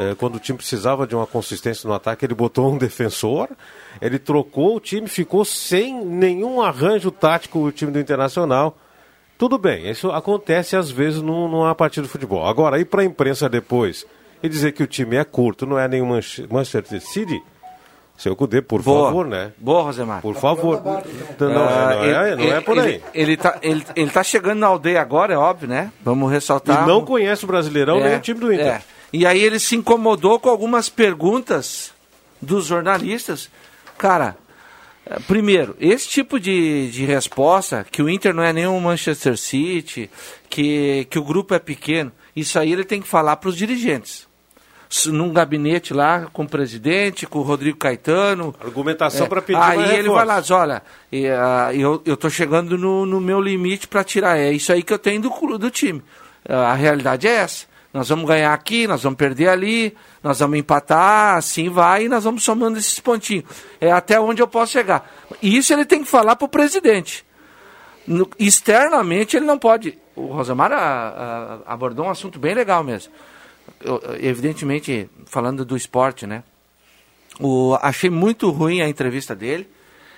Eh, quando o time precisava de uma consistência no ataque, ele botou um defensor, ele trocou o time, ficou sem nenhum arranjo tático o time do Internacional. Tudo bem, isso acontece às vezes num- numa partida de futebol. Agora, ir para a imprensa depois e dizer que o time é curto, não é nenhum Manche- Manchester City, seu Cudê, por Boa. favor, né? Boa, Rosemar. Por favor. Não, não, Ah, não é, não é por aí. Ele, ele, tá, ele, ele tá chegando na aldeia agora, é óbvio, né? Vamos ressaltar. E não conhece o Brasileirão nem o time do Inter. é. E aí ele se incomodou com algumas perguntas dos jornalistas. Cara, eh, primeiro, esse tipo de, de resposta, que o Inter não é nenhum Manchester City, que, que o grupo é pequeno, isso aí ele tem que falar para os dirigentes. Num gabinete lá com o presidente, com o Rodrigo Caetano. Argumentação É, pra pedir Aí ele reforço. vai lá, diz, olha, ah, eu, eu tô chegando no, no meu limite para tirar. É isso aí que eu tenho do, do time. Ah, a realidade é essa. Nós vamos ganhar aqui, nós vamos perder ali, nós vamos empatar, assim vai, e nós vamos somando esses pontinhos. É até onde eu posso chegar. Isso ele tem que falar para o presidente. No- externamente ele não pode. O Rosemar ah, ah, abordou um assunto bem legal mesmo. Eu- evidentemente, falando do esporte, né? O, achei muito ruim a entrevista dele.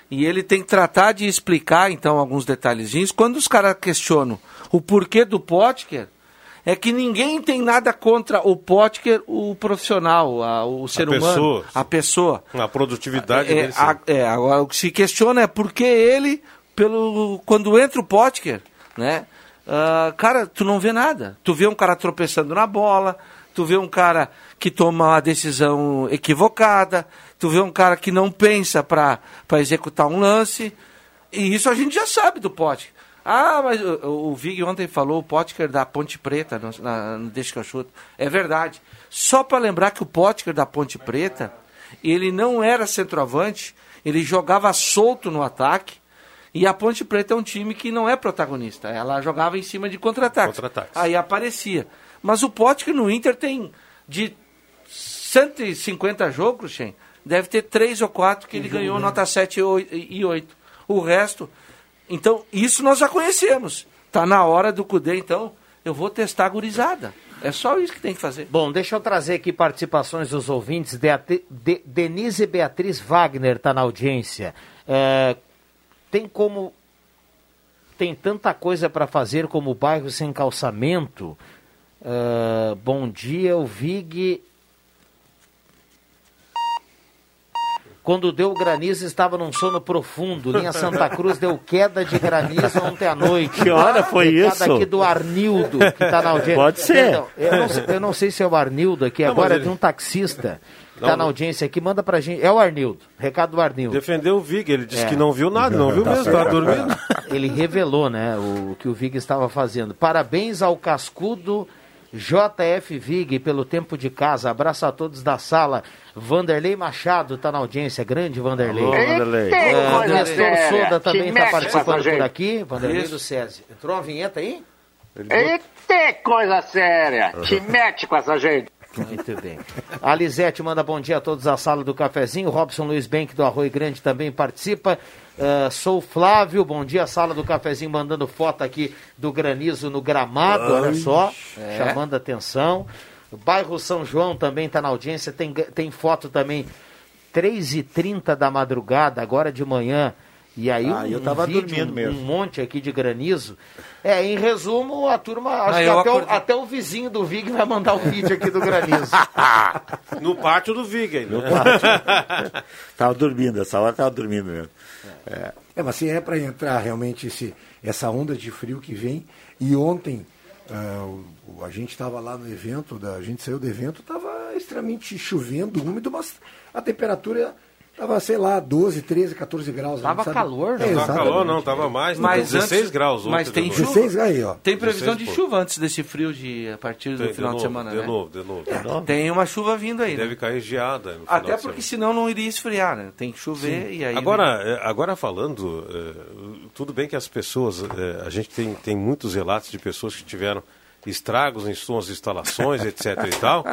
E ele tem que tratar de explicar, então, alguns detalhezinhos. Quando os caras questionam o porquê do Potker, é que ninguém tem nada contra o Potker, o profissional, a- o ser A humano, pessoa. a pessoa. A produtividade É, sim. a- é, agora o que se questiona é por que ele, pelo, quando entra o Potker, né? ah, cara, tu não vê nada. Tu vê um cara tropeçando na bola, tu vê um cara que toma uma decisão equivocada, tu vê um cara que não pensa para executar um lance. E isso a gente já sabe do Potker. Ah, mas o, o Vig ontem falou o Potker da Ponte Preta, no, na, no Deixa que eu chuto. É verdade. Só para lembrar que o Potker da Ponte Preta, ele não era centroavante, ele jogava solto no ataque. E a Ponte Preta é um time que não é protagonista. Ela jogava em cima de contra-ataques. Aí aparecia. Mas o Potker no Inter tem de 150 jogos, Shen, deve ter três ou quatro que ele Uhum. ganhou nota 7 e oi- e 8. O resto. Então, isso nós já conhecemos. Tá na hora do Cudê, então, eu vou testar a gurizada. É só isso que tem que fazer. Bom, deixa eu trazer aqui participações dos ouvintes. Deate- De- Denise Beatriz Wagner está na audiência. É, tem como. Tem tanta coisa para fazer como bairro sem calçamento. É, bom dia, o Vig. Quando deu granizo, estava num sono profundo. Linha Santa Cruz deu queda de granizo ontem à noite. Que hora foi Recado isso? aqui do Arnildo, que está na audiência. Pode ser. Não, eu, não, sei- eu não sei se é o Arnildo aqui, Não, agora mas é ele- de um taxista que está na audiência aqui. Manda pra gente. É o Arnildo. Recado do Arnildo. Defendeu o Vig, ele disse É. que não viu nada, não viu Tá mesmo, certo. tá dormindo. Ele revelou, né, o que o Vig estava fazendo. Parabéns ao cascudo JF Vig pelo tempo de casa. Abraço a todos da sala. Vanderlei Machado está na audiência. Grande Vanderlei. Alô, Vanderlei. É, Eita, coisa Nestor. Soda também está participando por aqui. Vanderlei Isso. do SESI. Entrou a vinheta aí? Eita, coisa séria. Te <laughs> mete com essa gente. Muito bem. A Lisete manda bom dia a todos da sala do cafezinho. Robson Luiz Benck do Arroio Grande também participa. Ah, sou Flávio, bom dia, sala do cafezinho, mandando foto aqui do granizo no gramado, olha só, é. chamando atenção. O bairro São João também está na audiência, tem, tem foto também, 3h30 da madrugada, agora de manhã. E aí Ah, um, eu tava vídeo, dormindo um, mesmo. um monte aqui de granizo. É, em resumo, a turma, acho Ah, que até o, acordei- até o vizinho do Vig vai mandar o vídeo aqui do granizo. <laughs> No pátio do Vig ainda. No pátio. <laughs> tava dormindo, essa hora tava dormindo mesmo. É. É, mas se é para entrar realmente esse, essa onda de frio que vem, e ontem o- a gente estava lá no evento, da, a gente saiu do evento, estava extremamente chovendo, úmido, mas a temperatura estava, sei lá, 12, 13, 14 graus. Tava sabe- calor, É, né? Tava exatamente. calor, não, tava mais, Mas 16 antes- graus Mas tem de chuva. noite. 16 aí, ó. Tem previsão 16 de chuva antes desse frio de a partir do Tem, de final de, novo, semana, de né? novo, de novo, de É, novo. Tem uma chuva vindo aí, né? Deve cair geada. no final Até de porque senão não iria esfriar, né? Tem que chover Sim. e aí... Agora, é, agora falando, é, tudo bem que as pessoas, é, a gente tem, tem muitos relatos de pessoas que tiveram estragos em suas instalações, etc e tal,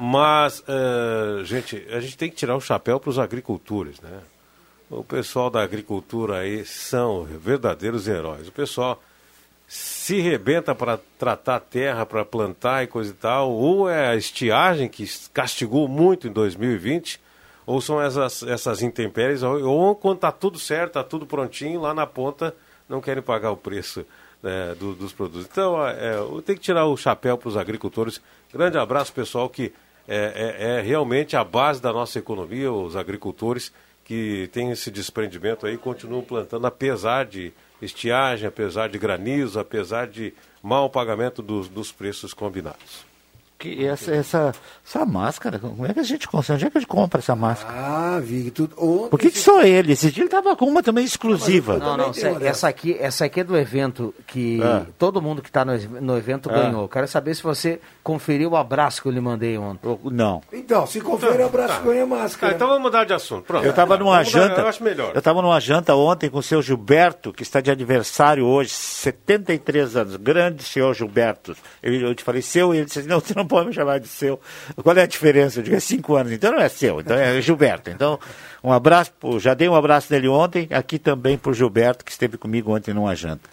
mas, é, gente, a gente tem que tirar o chapéu para os agricultores, né? O pessoal da agricultura aí são verdadeiros heróis. O pessoal se rebenta para tratar a terra, para plantar e coisa e tal, ou é a estiagem que castigou muito em 2020, ou são essas, essas intempéries, ou quando está tudo certo, está tudo prontinho, lá na ponta não querem pagar o preço né, do- dos produtos. Então, é, tenho que tirar o chapéu para os agricultores. Grande abraço, pessoal, que é, é- é realmente a base da nossa economia, os agricultores que têm esse desprendimento aí, continuam plantando, apesar de estiagem, apesar de granizo, apesar de mau pagamento dos, dos preços combinados. Que essa, essa, essa máscara, como é que a gente consegue? Onde é que a gente compra essa máscara? Ah, Victor. Ontem Por que, que só ele? Esse dia ele tava com uma também exclusiva. Não, não, essa, essa aqui, essa aqui é do evento que Ah. todo mundo que está no, no evento Ah. ganhou. Quero saber se você conferiu o abraço que eu lhe mandei ontem. Não. Então, se confere o abraço, ganha máscara. Ah, então vamos mudar de assunto. Pronto. Eu estava numa Vamos mudar, janta. Eu acho melhor. Eu estava numa janta ontem com o seu Gilberto, que está de aniversário hoje, 73 anos. Grande senhor Gilberto. Eu, eu te falei seu, e ele disse assim, não, você não pode me chamar de seu. Qual é a diferença? Eu digo, é cinco anos, então não é seu, então é Gilberto. Então, um abraço, pro- já dei um abraço nele ontem, aqui também para o Gilberto, que esteve comigo ontem numa janta.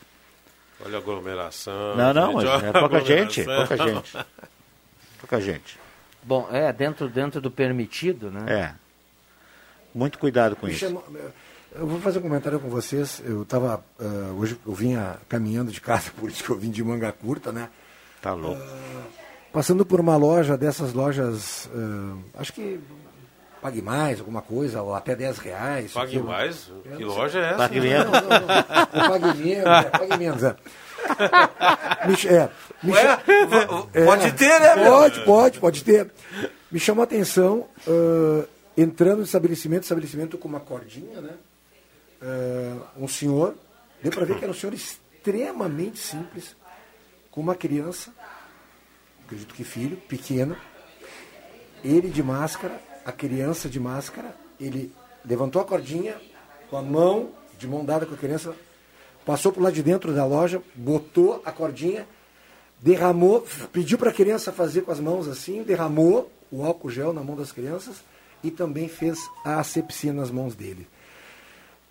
Olha a aglomeração. Não, não, gente, é pouca gente, pouca gente. Pouca gente. Bom, é, dentro, dentro do permitido, né? É. Muito cuidado com Me isso. chamou- eu vou fazer um comentário com vocês. Eu estava hoje eu vinha caminhando de casa, <laughs> por isso que eu vim de manga curta, né? Tá louco. Passando por uma loja dessas lojas, ah, acho que pague mais, alguma coisa, ou até 10 reais. Pague aquilo. mais? Eu Que loja é essa? Pague menos. Não, não, não. Pague menos, é, pague menos. É. Me é, me Ué, v- pode ter, né, meu? Pode, pode, pode ter. Me chamou a atenção, ah, entrando no estabelecimento, estabelecimento com uma cordinha, né? Ah, um senhor, deu para ver que era um senhor extremamente simples, com uma criança, acredito que filho, pequeno, ele de máscara, a criança de máscara, ele levantou a cordinha com a mão, de mão dada com a criança, passou por lá de dentro da loja, botou a cordinha, derramou, pediu para a criança fazer com as mãos assim, derramou o álcool gel na mão das crianças e também fez a asepsia nas mãos dele.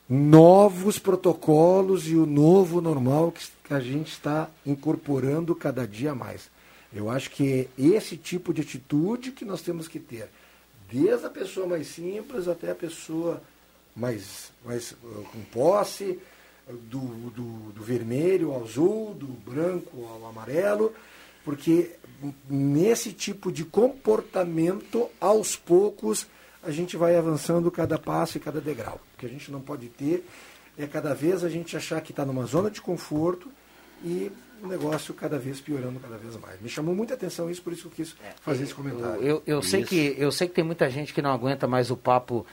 Novos protocolos e o novo normal que a gente está incorporando cada dia mais. Eu acho que é esse tipo de atitude que nós temos que ter. Desde a pessoa mais simples até a pessoa mais, mais uh, com posse, do, do, do vermelho ao azul, do branco ao amarelo, porque nesse tipo de comportamento, aos poucos, a gente vai avançando cada passo e cada degrau. O que a gente não pode ter é cada vez a gente achar que está numa zona de conforto e o negócio cada vez piorando cada vez mais. Me chamou muita atenção isso, por isso que eu quis fazer esse comentário. Eu, eu, sei que, eu sei que tem muita gente que não aguenta mais o papo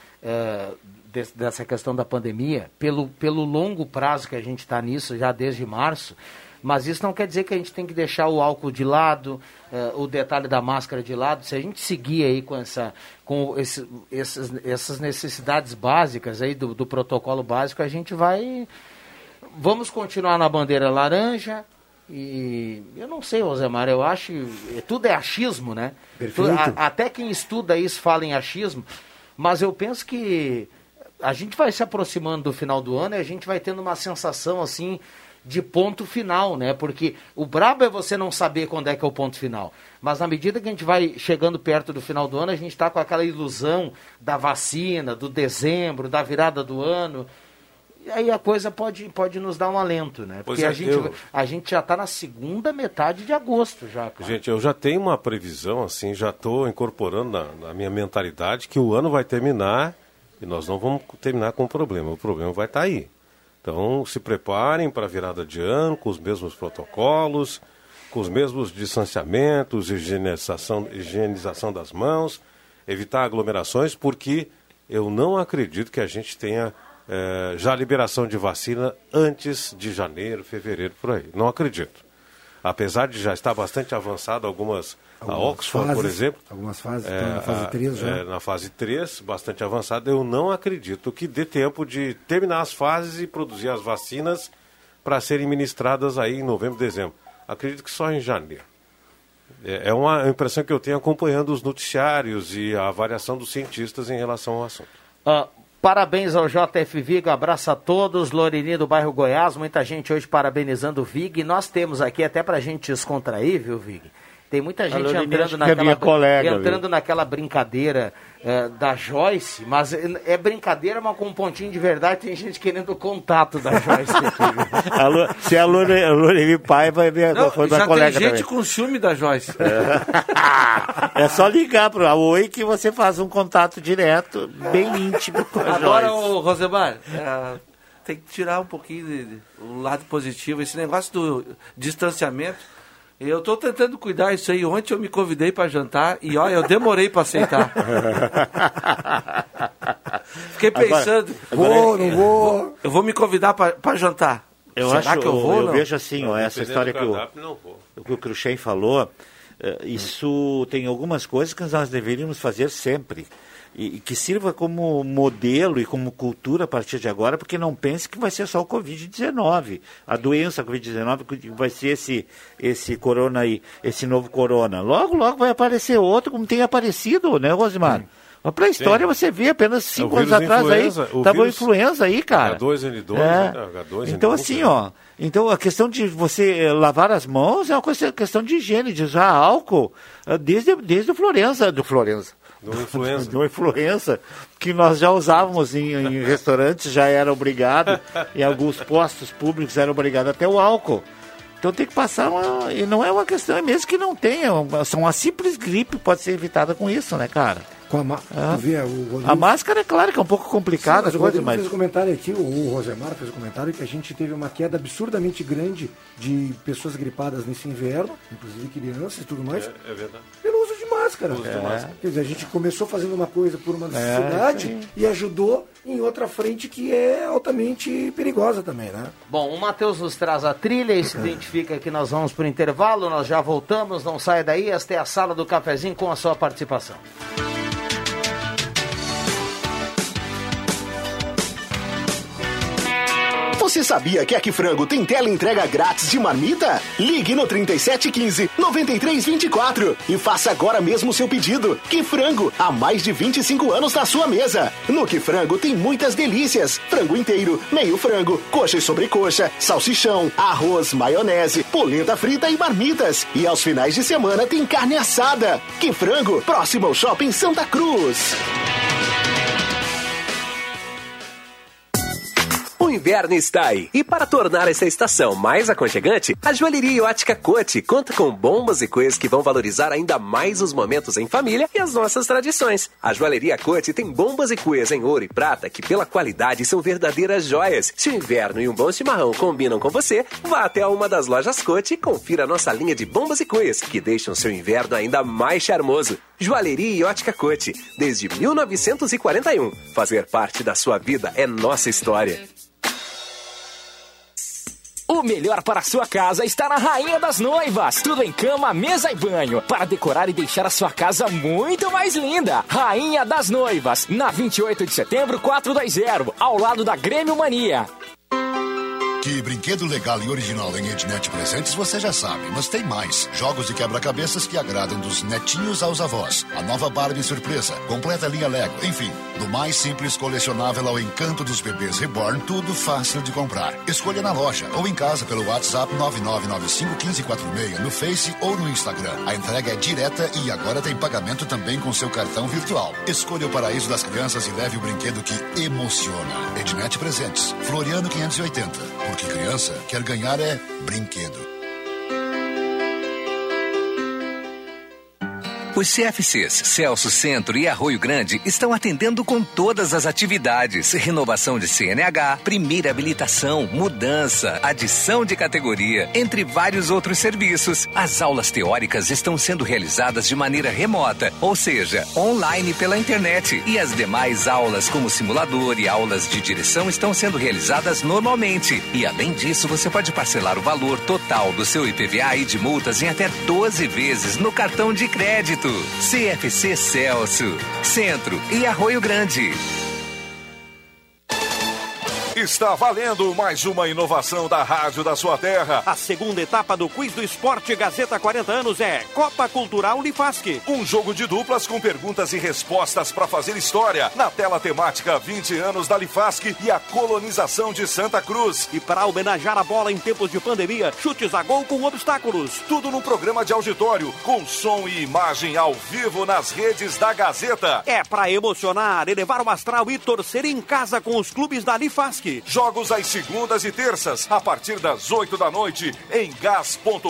des- dessa questão da pandemia, pelo, pelo longo prazo que a gente está nisso, já desde março, mas isso não quer dizer que a gente tem que deixar o álcool de lado, eh, o detalhe da máscara de lado. Se a gente seguir aí com, essa, com esse, essas, essas necessidades básicas aí do, do protocolo básico, a gente vai... Vamos continuar na bandeira laranja, e eu não sei, Osemar, eu acho que tudo é achismo, né? Perfeito. A- até quem estuda isso fala em achismo, mas eu penso que a gente vai se aproximando do final do ano e a gente vai tendo uma sensação assim de ponto final, né? Porque o brabo é você não saber quando é que é o ponto final. Mas na medida que a gente vai chegando perto do final do ano, a gente está com aquela ilusão da vacina, do dezembro, da virada do ano. Aí a coisa pode, pode nos dar um alento, né? Porque é, a, gente, eu- a gente já está na segunda metade de agosto já. cara. Gente, eu já tenho uma previsão, assim, já estou incorporando na, na minha mentalidade que o ano vai terminar e nós não vamos terminar com o problema. O problema vai estar aí. Então, se preparem para a virada de ano com os mesmos protocolos, com os mesmos distanciamentos, higienização, higienização das mãos, evitar aglomerações, porque eu não acredito que a gente tenha eh, já liberação de vacina antes de janeiro, fevereiro, por aí. Não acredito. Apesar de já estar bastante avançado algumas, Algumas a Oxford, por fases, exemplo, algumas fases, é, estão na fase a- 3 já. é, na fase 3, bastante avançada, eu não acredito que dê tempo de terminar as fases e produzir as vacinas para serem ministradas aí em novembro, dezembro. Acredito que só em janeiro. É é uma impressão que eu tenho acompanhando os noticiários e a avaliação dos cientistas em relação ao assunto. Ah, parabéns ao JF Vig, abraço a todos, Lorini do bairro Goiás, muita gente hoje parabenizando o Vig, nós temos aqui até pra gente descontrair, viu Vig? Tem muita gente entrando é naquela, minha colega, entrando naquela brincadeira eh, da Joyce, mas é é brincadeira, mas com um pontinho de verdade, tem gente querendo o contato da Joyce aqui. <laughs> viu? A Lu- se a Loreli Paiva é minha, Não, foi já minha tem colega gente também. com ciúme da Joyce. É <laughs> só ligar para a Oi que você faz um contato direto, bem íntimo com a Agora, Joyce. ô, Rosemar, é, tem que tirar um pouquinho de- de- o lado positivo. Esse negócio do distanciamento, eu estou tentando cuidar isso aí. Ontem eu me convidei para jantar e, olha, eu demorei para aceitar. <laughs> Fiquei Agora- pensando, agora- vou, não vou. Eu vou me convidar para jantar. Eu Será acho, que eu vou? ou não? vejo assim, ó, essa história que o que o Cruxem falou, eh, isso tem algumas coisas que nós deveríamos fazer sempre. E, e que sirva como modelo e como cultura a partir de agora, porque não pense que vai ser só o Covid-19. A doença Covid-19 que vai ser esse, esse corona aí, esse novo corona. Logo, logo vai aparecer outro, como tem aparecido, né, Rosimar? Para a história Sim. você vê apenas É, cinco anos vírus atrás aí, o estava o vírus influenza aí, cara. H2N2, É. né? H2N2, Então assim, ó, então a questão de você eh, lavar as mãos é uma questão de higiene, de usar álcool, eh, desde, desde o Florença, do Florença. Do influenza. <laughs> Do influenza, que nós já usávamos em, em restaurantes, já era obrigado, em alguns postos públicos era obrigado até o álcool. Então tem que passar uma. E não é uma questão, é mesmo que não tenha. Uma, só uma simples gripe pode ser evitada com isso, né, cara? Com a, ma- Ah. tu vê, o Rodrigo- A máscara é claro que é um pouco Sim, complicada mas coisa, Rodrigo mas. fez um comentário aqui, o, Rosemar fez um comentário que a gente teve uma queda absurdamente grande de pessoas gripadas nesse inverno, inclusive crianças e tudo mais, É, é verdade. pelo uso máscara. Uso de É. máscara. Quer dizer, a gente começou fazendo uma coisa por uma É, necessidade isso e ajudou em outra frente que é altamente perigosa também, né? Bom, o Matheus nos traz a trilha e se <clears throat> identifica que nós vamos para o intervalo, nós já voltamos, não saia daí, esta é a sala do cafezinho com a sua participação. Você sabia que a Que Frango tem tela entrega grátis de marmita? Ligue no 3715 9324 e faça agora mesmo seu pedido. Que Frango, há mais de 25 anos na sua mesa. No Que Frango tem muitas delícias: frango inteiro, meio frango, coxa e sobrecoxa, salsichão, arroz, maionese, polenta frita e marmitas. E aos finais de semana tem carne assada. Que Frango, próximo ao Shopping Santa Cruz. Inverno está aí. E para tornar essa estação mais aconchegante, a Joalheria Ótica Cote conta com bombas e coisas que vão valorizar ainda mais os momentos em família e as nossas tradições. A Joalheria Cote tem bombas e cuias em ouro e prata que, pela qualidade, são verdadeiras joias. Se o inverno e um bom chimarrão combinam com você, vá até uma das lojas Cote e confira nossa linha de bombas e cuias, que deixam seu inverno ainda mais charmoso. Joalheria e Ótica Cote, desde 1941. Fazer parte da sua vida é nossa história. O melhor para a sua casa está na Rainha das Noivas. Tudo em cama, mesa e banho. Para decorar e deixar a sua casa muito mais linda. Rainha das Noivas. Na 28 de setembro, 420. Ao lado da Grêmio Mania. Que brinquedo legal e original em Ednet Presentes você já sabe, mas tem mais. Jogos de quebra-cabeças que agradam dos netinhos aos avós. A nova Barbie surpresa, completa linha Lego, enfim, do mais simples colecionável ao encanto dos bebês reborn, tudo fácil de comprar. Escolha na loja ou em casa pelo WhatsApp 99951546 no Face ou no Instagram. A entrega é direta e agora tem pagamento também com seu cartão virtual. Escolha o paraíso das crianças e leve o brinquedo que emociona. Ednet Presentes, Floriano 580. Porque criança quer ganhar é brinquedo. Os CFCs Celso Centro e Arroio Grande estão atendendo com todas as atividades: renovação de CNH, primeira habilitação, mudança, adição de categoria, entre vários outros serviços. As aulas teóricas estão sendo realizadas de maneira remota, ou seja, online pela internet, e as demais aulas, como simulador e aulas de direção, estão sendo realizadas normalmente. E além disso, você pode parcelar o valor total do seu IPVA e de multas em até 12 vezes no cartão de crédito. CFC Celso, Centro e Arroio Grande. Está valendo mais uma inovação da Rádio da Sua Terra. A segunda etapa do Quiz do Esporte Gazeta 40 anos é Copa Cultural Unifasque. Um jogo de duplas com perguntas e respostas para fazer história. Na tela temática 20 anos da Lifasque e a colonização de Santa Cruz. E para homenagear a bola em tempos de pandemia, chutes a gol com obstáculos. Tudo no programa de auditório, com som e imagem ao vivo nas redes da Gazeta. É para emocionar, elevar o astral e torcer em casa com os clubes da Lifasque. Jogos às segundas e terças, a partir das 8 da noite, em gas.com.br.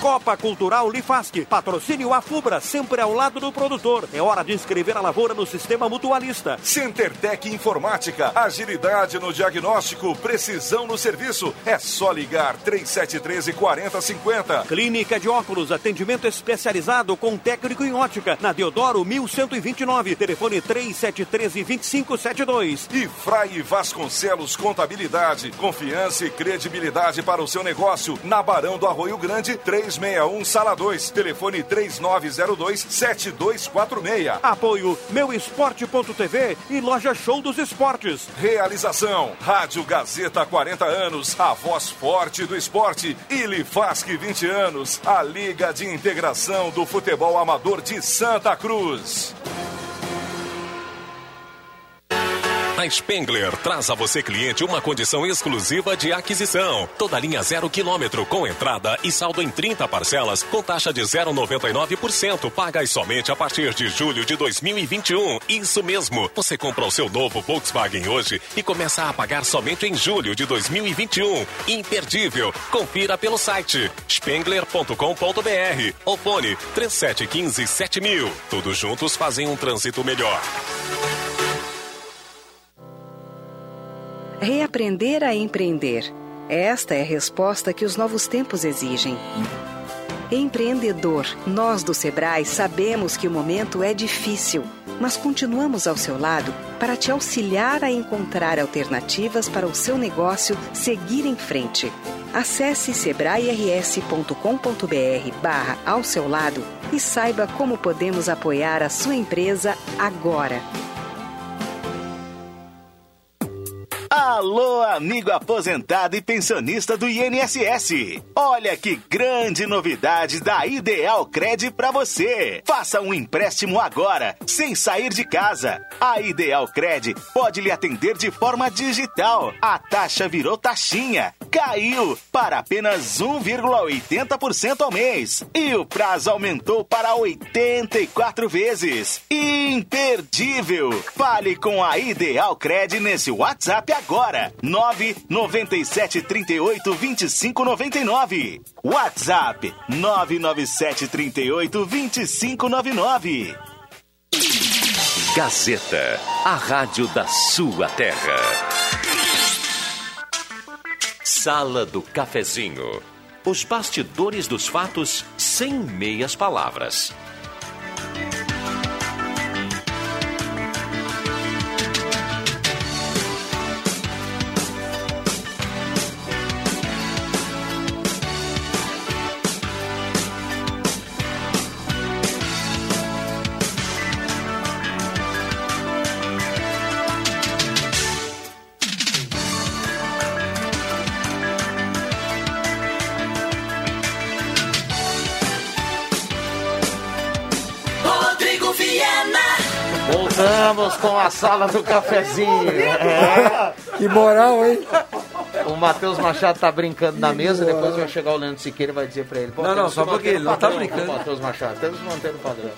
Copa Cultural Lifasque. Patrocínio Afubra, sempre ao lado do produtor. É hora de inscrever a lavoura no sistema mutualista. CenterTech Informática. Agilidade no diagnóstico, precisão no serviço. É só ligar 3713 4050. Clínica de óculos, atendimento especializado com técnico em ótica. Na Deodoro 1129. Telefone 3713 2572. E Frei Vasconcelos Contabilidade. Confiança e credibilidade para o seu negócio. Na Barão do Arroio Grande 3 361 Sala 2, telefone 3902 7246. Apoio Meu Esporte.tv e Loja Show dos Esportes. Realização Rádio Gazeta 40 anos, a voz forte do esporte. Ilifasque 20 anos, a Liga de Integração do Futebol Amador de Santa Cruz. A Spengler traz a você, cliente, uma condição exclusiva de aquisição. Toda linha zero quilômetro, com entrada e saldo em 30 parcelas, com taxa de 0,99%. Paga somente a partir de julho de 2021. Isso mesmo. Você compra o seu novo Volkswagen hoje e começa a pagar somente em julho de 2021. Imperdível. Confira pelo site spengler.com.br ou fone 3715 7000. Todos juntos fazem um trânsito melhor. Reaprender a empreender. Esta é a resposta que os novos tempos exigem. Empreendedor, nós do Sebrae sabemos que o momento é difícil, mas continuamos ao seu lado para te auxiliar a encontrar alternativas para o seu negócio seguir em frente. Acesse sebrae-rs.com.br barra ao seu lado e saiba como podemos apoiar a sua empresa agora. Alô, amigo aposentado e pensionista do INSS. Olha que grande novidade da Ideal Cred para você. Faça um empréstimo agora, sem sair de casa. A Ideal Cred pode lhe atender de forma digital. A taxa virou taxinha. Caiu para apenas 1,80% ao mês. E o prazo aumentou para 84 vezes. Imperdível. Fale com a Ideal Cred nesse WhatsApp agora. 997 38 25 99. WhatsApp 997 38 25 99. Gazeta, a rádio da sua terra. Sala do Cafezinho. Os bastidores dos fatos sem meias palavras. Voltamos com a sala do cafezinho. É. Que moral, hein? O Matheus Machado tá brincando na mesa, depois vai chegar o Leandro Siqueira e vai dizer pra ele. Não, não, só que porque ele não tá brincando. Matheus Machado, temos que manter o padrão.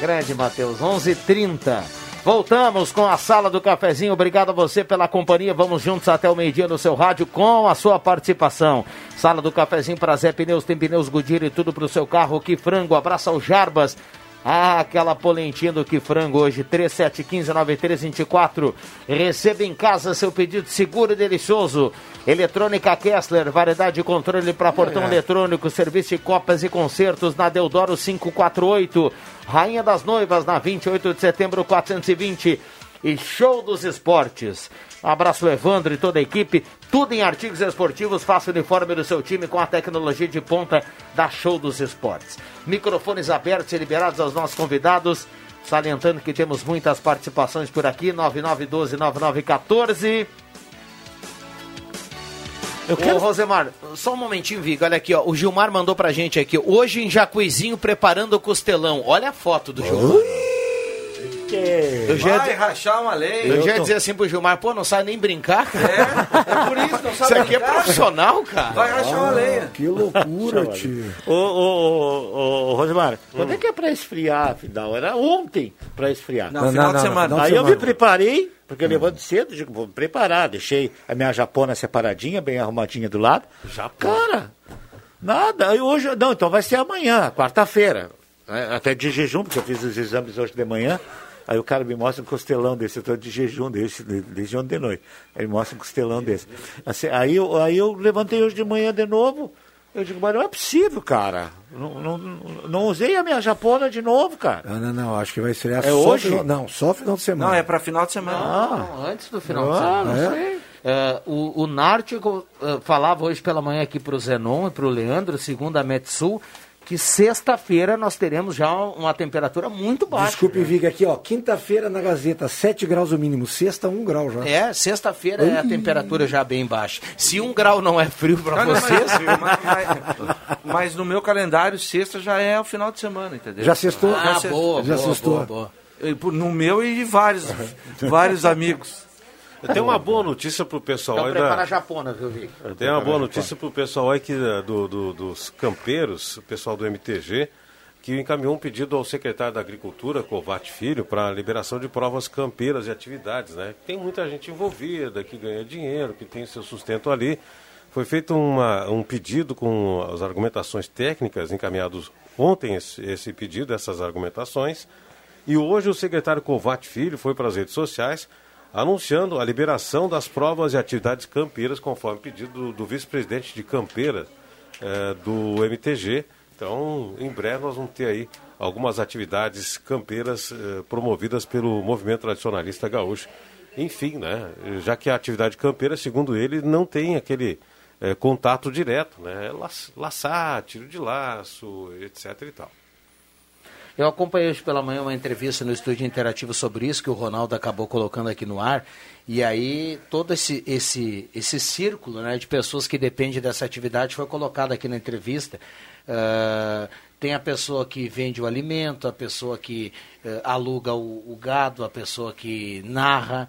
Grande Matheus, 11h30. Voltamos com a sala do cafezinho. Obrigado a você pela companhia. Vamos juntos até o meio-dia no seu rádio com a sua participação. Sala do cafezinho para Zé Pneus, tem pneus Goodyear e tudo para o seu carro. Que frango, abraça o Jarbas. Ah, aquela polentinha do que frango hoje, 3715-9324. Receba em casa seu pedido seguro e delicioso. Eletrônica Kessler, variedade de controle para portão É. eletrônico, serviço de copas e concertos na Deodoro 548. Rainha das Noivas, na 28 de setembro 420. E show dos esportes. Um abraço, Evandro e toda a equipe. Tudo em artigos esportivos. Faça o uniforme do seu time com a tecnologia de ponta da Show dos Esportes. Microfones abertos e liberados aos nossos convidados. Salientando que temos muitas participações por aqui. 9912-9914. Eu quero- Ô, Rosemar, só um momentinho, Viga. Olha aqui, ó. O Gilmar mandou pra gente aqui. Hoje em Jacuizinho preparando o costelão. Olha a foto do Gilmar. Eu já, Vai rachar uma lei. eu já ia dizer assim pro Gilmar, pô, não sabe nem brincar, cara. É por isso, não sabe Isso aqui é profissional, cara. Vai rachar uma lenha. Que loucura, tio. Ô, ô, ô, ô, Rosemar, quando é que é pra esfriar, afinal? Era ontem pra esfriar. Não, final de semana. Aí Final de eu me semana. preparei, porque eu levanto cedo, digo, vou me preparar. Deixei a minha japona separadinha, bem arrumadinha do lado. Cara, nada. Aí hoje, não, então vai ser amanhã, quarta-feira. É, Até de jejum, porque eu fiz os exames hoje de manhã. Aí o cara me mostra um costelão desse, eu estou de jejum desde, desde ontem de noite. Ele mostra um costelão desse. Assim, aí, eu, aí eu levantei hoje de manhã de novo. Eu digo, mas não é possível, cara. Não, não, não usei a minha japona de novo, cara. Não, não, não. Acho que vai estrear É só hoje? Final, não, só final de semana. Não, é pra final de semana. Não, antes do final de Ah, semana. não É. É, o, o Nártico eh, falava hoje pela manhã aqui para o Zenon e para o Leandro, segundo a Metsul, que sexta-feira nós teremos já uma temperatura muito baixa. Desculpe, Viga, aqui, ó. Quinta-feira na Gazeta, 7 graus o mínimo. Sexta, 1 grau já. É, sexta-feira é a temperatura já bem baixa. Se um grau não é frio para vocês. mas, mas- mas- no meu calendário, sexta já é o final de semana, entendeu? Já sextou? Ah, se- boa, Já boa, sextou. boa, boa. E No meu e de vários, <laughs> vários amigos. Eu tenho uma boa notícia pro pessoal Então aí prepara da... a japona, viu, Vic? Tem uma boa notícia para o pessoal aí que, eh, do, do- dos campeiros, o pessoal do MTG, que encaminhou um pedido ao secretário da Agricultura, Covate Filho, para a liberação de provas campeiras e atividades. Né? Tem muita gente envolvida, que ganha dinheiro, que tem seu sustento ali. Foi feito uma- um pedido com as argumentações técnicas encaminhados ontem, esse, esse pedido, essas argumentações. E hoje o secretário Covate Filho foi para as redes sociais anunciando a liberação das provas e atividades campeiras, conforme pedido do, do vice-presidente de Campeira eh, do MTG. Então, em breve nós vamos ter aí algumas atividades campeiras eh, promovidas pelo movimento tradicionalista gaúcho. Enfim, né? Já que a atividade campeira, segundo ele, não tem aquele eh, contato direto, né? É laç- laçar, tiro de laço, etc e tal. Eu acompanhei hoje pela manhã uma entrevista no estúdio interativo sobre isso, que o Ronaldo acabou colocando aqui no ar. E aí todo esse, esse, esse círculo né, de pessoas que dependem dessa atividade foi colocado aqui na entrevista. Ah, tem a pessoa que vende o alimento, a pessoa que eh, aluga o, o gado, a pessoa que narra.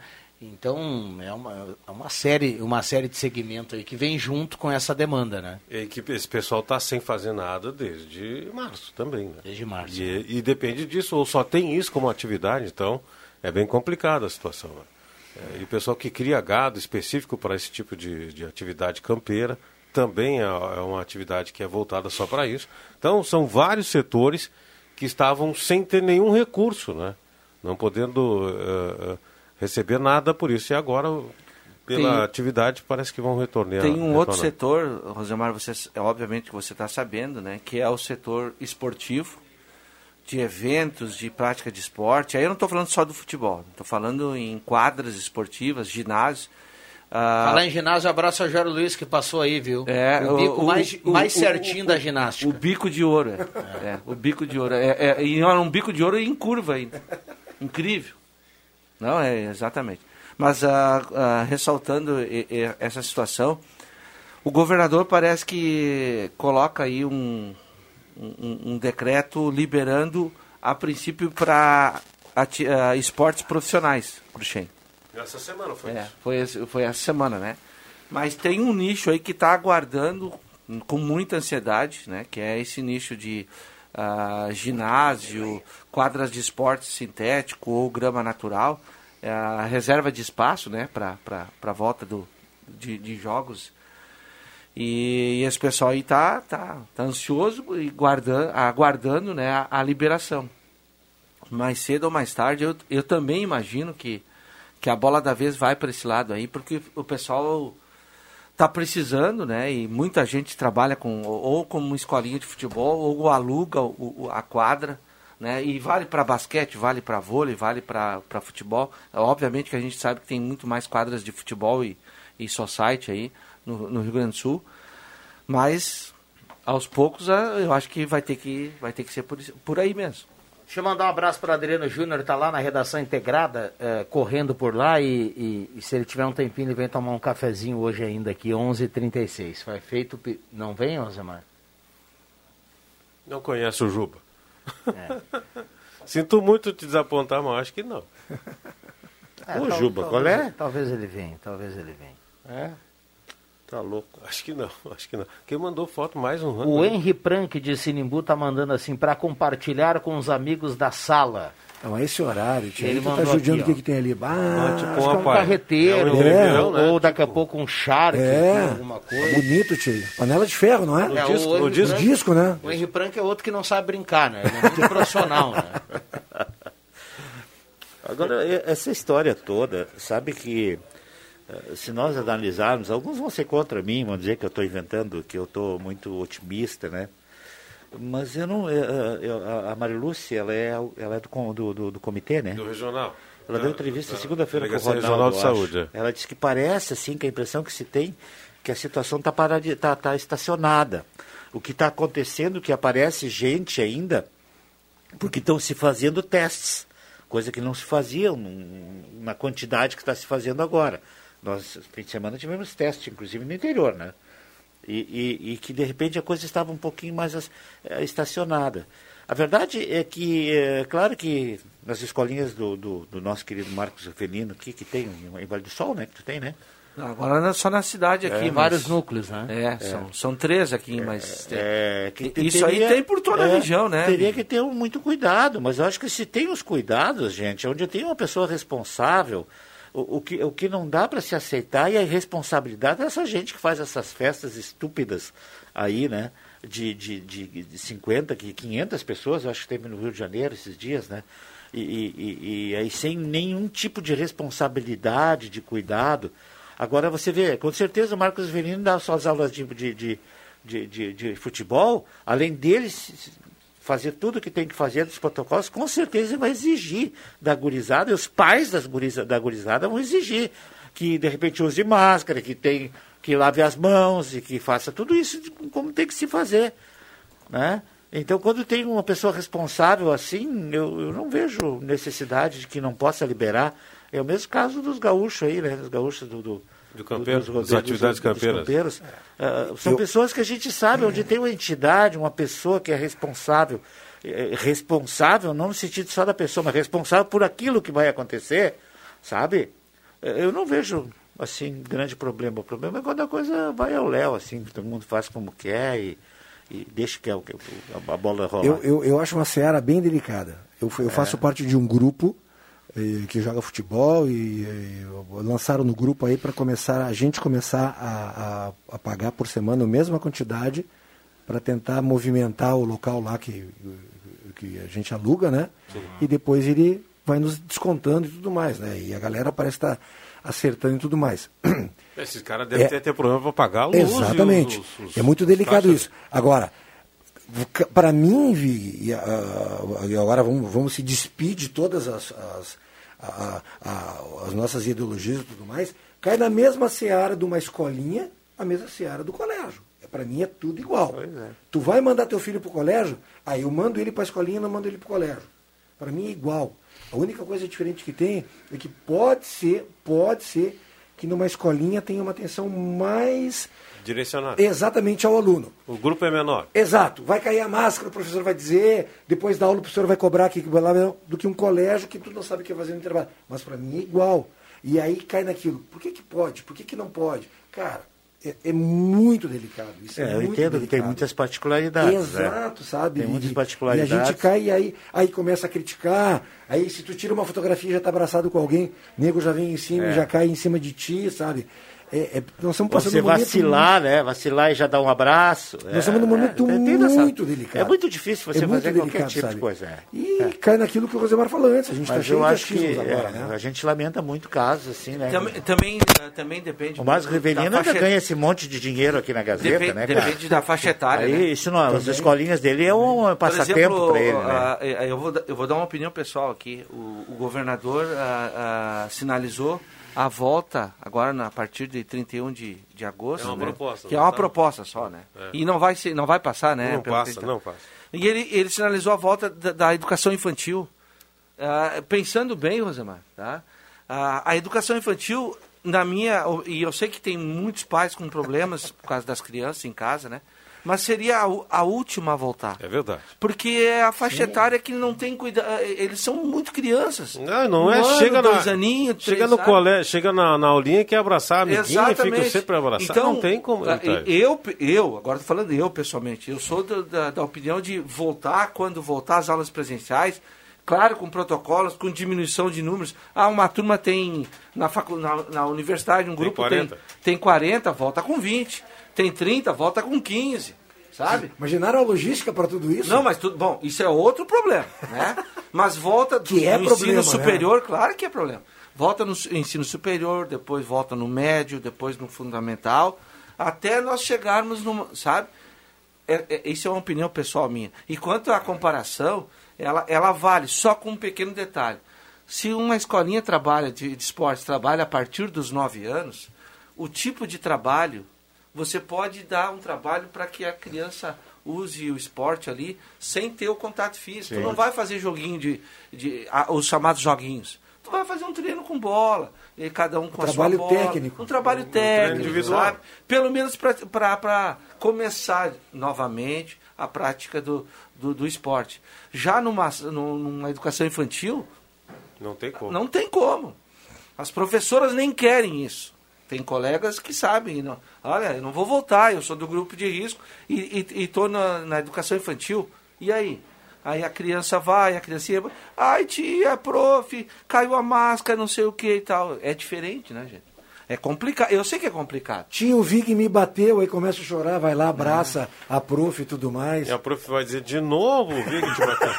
Então é uma, é uma série uma série de segmento aí que vem junto com essa demanda, né? E que esse pessoal está sem fazer nada desde março também, né? Desde março. E, e depende disso, ou só tem isso como atividade, então é bem complicada a situação. né? É, e o pessoal que cria gado específico para esse tipo de, de atividade campeira também é, é uma atividade que é voltada só para isso. Então são vários setores que estavam sem ter nenhum recurso, né? Não podendo eh, eh, receber nada por isso. E agora, pela Tem- atividade, parece que vão retornar. Tem um outro retornar. setor, Rosemar, você, é, obviamente que você está sabendo, né, que é o setor esportivo, de eventos, de prática de esporte. Aí eu não estou falando só do futebol, estou falando em quadras esportivas, ginásios. Ah, Falar em ginásio, abraço ao Jairo Luiz que passou aí, viu? É, o bico o- mais, o- mais o- certinho o- da ginástica. O bico de ouro, é. É, o bico de ouro. É, é, e um bico de ouro em curva ainda. Incrível. Não, é exatamente. Mas ah, ah, ressaltando e- e- essa situação, o governador parece que coloca aí um, um, um decreto liberando, a princípio, para esportes profissionais para o Shen. Essa semana foi É, isso. foi, foi essa semana, né? Mas tem um nicho aí que está aguardando com muita ansiedade, né? Que é esse nicho de ah, ginásio, quadras de esporte sintético ou grama natural, é reserva de espaço né, para a volta do, de, de jogos. E, e esse pessoal aí tá, tá, tá ansioso e guardando, aguardando né, a, a liberação. Mais cedo ou mais tarde, eu, eu também imagino que, que a bola da vez vai para esse lado aí, porque o pessoal está precisando, né? E muita gente trabalha com ou como escolinha de futebol ou aluga o, a quadra, né? E vale para basquete, vale para vôlei, vale para futebol. Obviamente que a gente sabe que tem muito mais quadras de futebol e, e society aí no, no Rio Grande do Sul, mas aos poucos eu acho que vai ter que vai ter que ser por, por aí mesmo. Deixa eu mandar um abraço para Adriano Júnior, está lá na redação integrada, é, correndo por lá e, e, e, se ele tiver um tempinho ele vem tomar um cafezinho hoje ainda aqui, 11h36. Vai feito... Não vem, Osemar? Não conhece o Juba. É. <laughs> Sinto muito te desapontar, mas acho que não. É, o tal, Juba, qual é? Talvez ele venha, talvez ele venha. É? Tá louco. Acho que não, <laughs> acho que não. Quem mandou foto mais um ano. O Henry Prank de Sinimbu tá mandando assim para compartilhar com os amigos da sala. Não, é esse horário, tia. Ele, tá judiando o que, que tem ali. Ah, ah tipo um, é um carreteiro, é, ou, né? ou daqui a tipo... pouco um charque, é, alguma coisa. É bonito, tio. Panela de ferro, não é? é o disco, o, o disco, disco, né? O Henry Prank é outro que não sabe brincar, né? Ele é muito <laughs> profissional, né? Agora, essa história toda, sabe que se nós analisarmos, alguns vão ser contra mim, vão dizer que eu estou inventando, que eu estou muito otimista, né? Mas eu não. Eu, eh, eh, eu, a Marilúcia, ela é, ela é do, do, do, do comitê, né? Do regional. Ela deu entrevista segunda-feira com o Ronaldo. Regional de Saúde. É. Ela disse que parece, assim, que a impressão que se tem que a situação está tá, tá estacionada. O que está acontecendo é que aparece gente ainda, porque estão se fazendo testes, coisa que não se fazia na quantidade que está se fazendo agora. Nós, fim de semana, tivemos teste, inclusive no interior, né? E, e, e que, de repente, a coisa estava um pouquinho mais é, estacionada. A verdade é que, é, claro que nas escolinhas do, do, do nosso querido Marcos Felino, aqui, que tem em Vale do Sol, né? Que tu tem, né? Agora é só na cidade aqui, é, vários núcleos, né? É, é, São, são três aqui, mas é, que isso teria, aí tem por toda a é, região, né? Teria que ter muito cuidado, mas eu acho que se tem os cuidados, gente, onde tem uma pessoa responsável, o, que, o que não dá para se aceitar e a irresponsabilidade dessa gente que faz essas festas estúpidas aí, né? De, de, de, de 50, 500 pessoas, eu acho que teve no Rio de Janeiro esses dias, né? E, e, e aí sem nenhum tipo de responsabilidade, de cuidado. Agora você vê, com certeza o Marcos Verino dá suas aulas de, de, de, de, de, de futebol, além deles fazer tudo o que tem que fazer dos protocolos, com certeza vai exigir da gurizada, e os pais das guriza, da gurizada vão exigir que de repente use máscara, que tem que lave as mãos e que faça tudo isso como tem que se fazer, né? Então, quando tem uma pessoa responsável assim, eu, eu não vejo necessidade de que não possa liberar. É o mesmo caso dos gaúchos aí, né? Os gaúchos do, do do campeiro, dos, dos, das atividades dos, campeiras. campeiros. Uh, são eu... pessoas que a gente sabe, onde tem uma entidade, uma pessoa que é responsável, é, responsável não no sentido só da pessoa, mas responsável por aquilo que vai acontecer, sabe? Eu não vejo, assim, grande problema. O problema é quando a coisa vai ao léu, assim, todo mundo faz como quer e, e deixa que a, a, bola rolar. Eu, eu, eu acho uma seara bem delicada. Eu, eu é. faço parte de um grupo que joga futebol e, e lançaram no grupo aí para começar a gente começar a, a, a, pagar por semana a mesma quantidade para tentar movimentar o local lá que, que a gente aluga, né? Sim. E depois ele vai nos descontando e tudo mais, né? E a galera parece estar tá acertando e tudo mais. <clears throat> Esses caras devem é, ter, ter problema para pagar a luz. Exatamente. Os, os, é muito delicado isso. Agora, para mim, Vi, e, agora vamos, vamos se despedir de todas as, as, a, a, as nossas ideologias e tudo mais, cai na mesma seara de uma escolinha, a mesma seara do colégio. É, para mim é tudo igual. É. Tu vai mandar teu filho para o colégio, aí eu mando ele para a escolinha não mando ele para o colégio. Para mim é igual. A única coisa diferente que tem é que pode ser, pode ser que numa escolinha tenha uma atenção mais direcionada exatamente ao aluno. O grupo é menor. Exato. Vai cair a máscara, o professor vai dizer, depois da aula o professor vai cobrar aqui, do que um colégio que tu não sabe o que fazer no intervalo. Mas para mim é igual. E aí cai naquilo. Por que, que pode? Por que, que não pode? Cara, é, é muito delicado. Isso é, É, eu muito entendo que tem delicado. muitas particularidades. né? Exato, sabe? Tem muitas particularidades. E a gente cai e aí, aí começa a criticar. Aí se tu tira uma fotografia e já tá abraçado com alguém, nego já vem em cima É. e já cai em cima de ti, sabe? É, é- nós estamos passando Você um momento vacilar, né? Vacilar e já dar um abraço. Nós estamos num momento tem- tem essa- muito delicado. É muito difícil você É muito fazer qualquer delicado, tipo sabe? de coisa. é. E cai naquilo que o Rosemar falou antes. A gente está cheio eu de acho que agora, é, né? a gente lamenta muito casos assim, né? Também, também, eh, também depende. O Márcio Rivelino ainda faixa- ganha esse monte de dinheiro aqui na Gazeta, Depende- né, cara? depende da faixa etária, Aí, né? isso não, as escolinhas dele é um Por passatempo para ele, né? ah, eh, eu, vou, dar- eu vou dar uma opinião pessoal aqui. O, o governador ah, ah, sinalizou a volta agora na, a partir de 31 de, de agosto. É uma né? proposta, Que é uma tá? proposta só, né? É. E não vai, ser, não vai passar, né? Não passa, não passa. E ele, ele sinalizou a volta da, da educação infantil. Ah, pensando bem, Rosemar, tá? Ah, a educação infantil, na minha. E eu sei que tem muitos pais com problemas por causa das crianças em casa, né? Mas seria a, a última a voltar. É verdade. Porque é a faixa etária que não tem cuidado. Eles são muito crianças. Não, não Um é. ano, chega dois na, aninhos, três, chega no sabe? colégio, chega na, na aulinha e quer abraçar a amiguinha e fica sempre abraçado. Então, não tem como. Eita, eu, eu, agora estou falando eu pessoalmente, eu sou da, da, da opinião de voltar, quando voltar às aulas presenciais, claro, com protocolos, com diminuição de números. Ah, uma turma tem, na, facu, na, na universidade, um Tem grupo 40. tem, tem 40, volta com 20. Tem 30, volta com 15. Sabe? Imaginaram a logística para tudo isso? Não, mas tudo bom, isso é outro problema, né? <laughs> Mas volta do, Que é no problema, ensino superior, claro que é problema. Volta no ensino superior, depois volta no médio, depois no fundamental, até nós chegarmos no, sabe? É, é, isso é uma opinião pessoal minha. E quanto à comparação, ela, ela vale só com um pequeno detalhe. Se uma escolinha trabalha de, de esportes trabalha a partir dos 9 anos, o tipo de trabalho você pode dar um trabalho para que a criança use o esporte ali sem ter o contato físico. Sim. Tu não vai fazer joguinho de, de ah, os chamados joguinhos. Tu vai fazer um treino com bola, e cada um com a trabalho sua bola. técnico. Um trabalho treino técnico, individual. sabe? Pelo menos para começar novamente a prática do, do, do esporte. Já numa, nu- numa educação infantil, Não tem como. não tem como. As professoras nem querem isso. Tem colegas que sabem, não, olha, eu não vou voltar, eu sou do grupo de risco e estou na, na educação infantil. E aí? Aí a criança vai, a criancinha, ai tia, prof, caiu a máscara, não sei o que e tal. É diferente, né, gente? É complicado. Eu sei que é complicado. Tinha o Vig me bateu, aí começa a chorar, vai lá, abraça a prof e tudo mais. E a prof vai dizer de novo, Vig te bateu.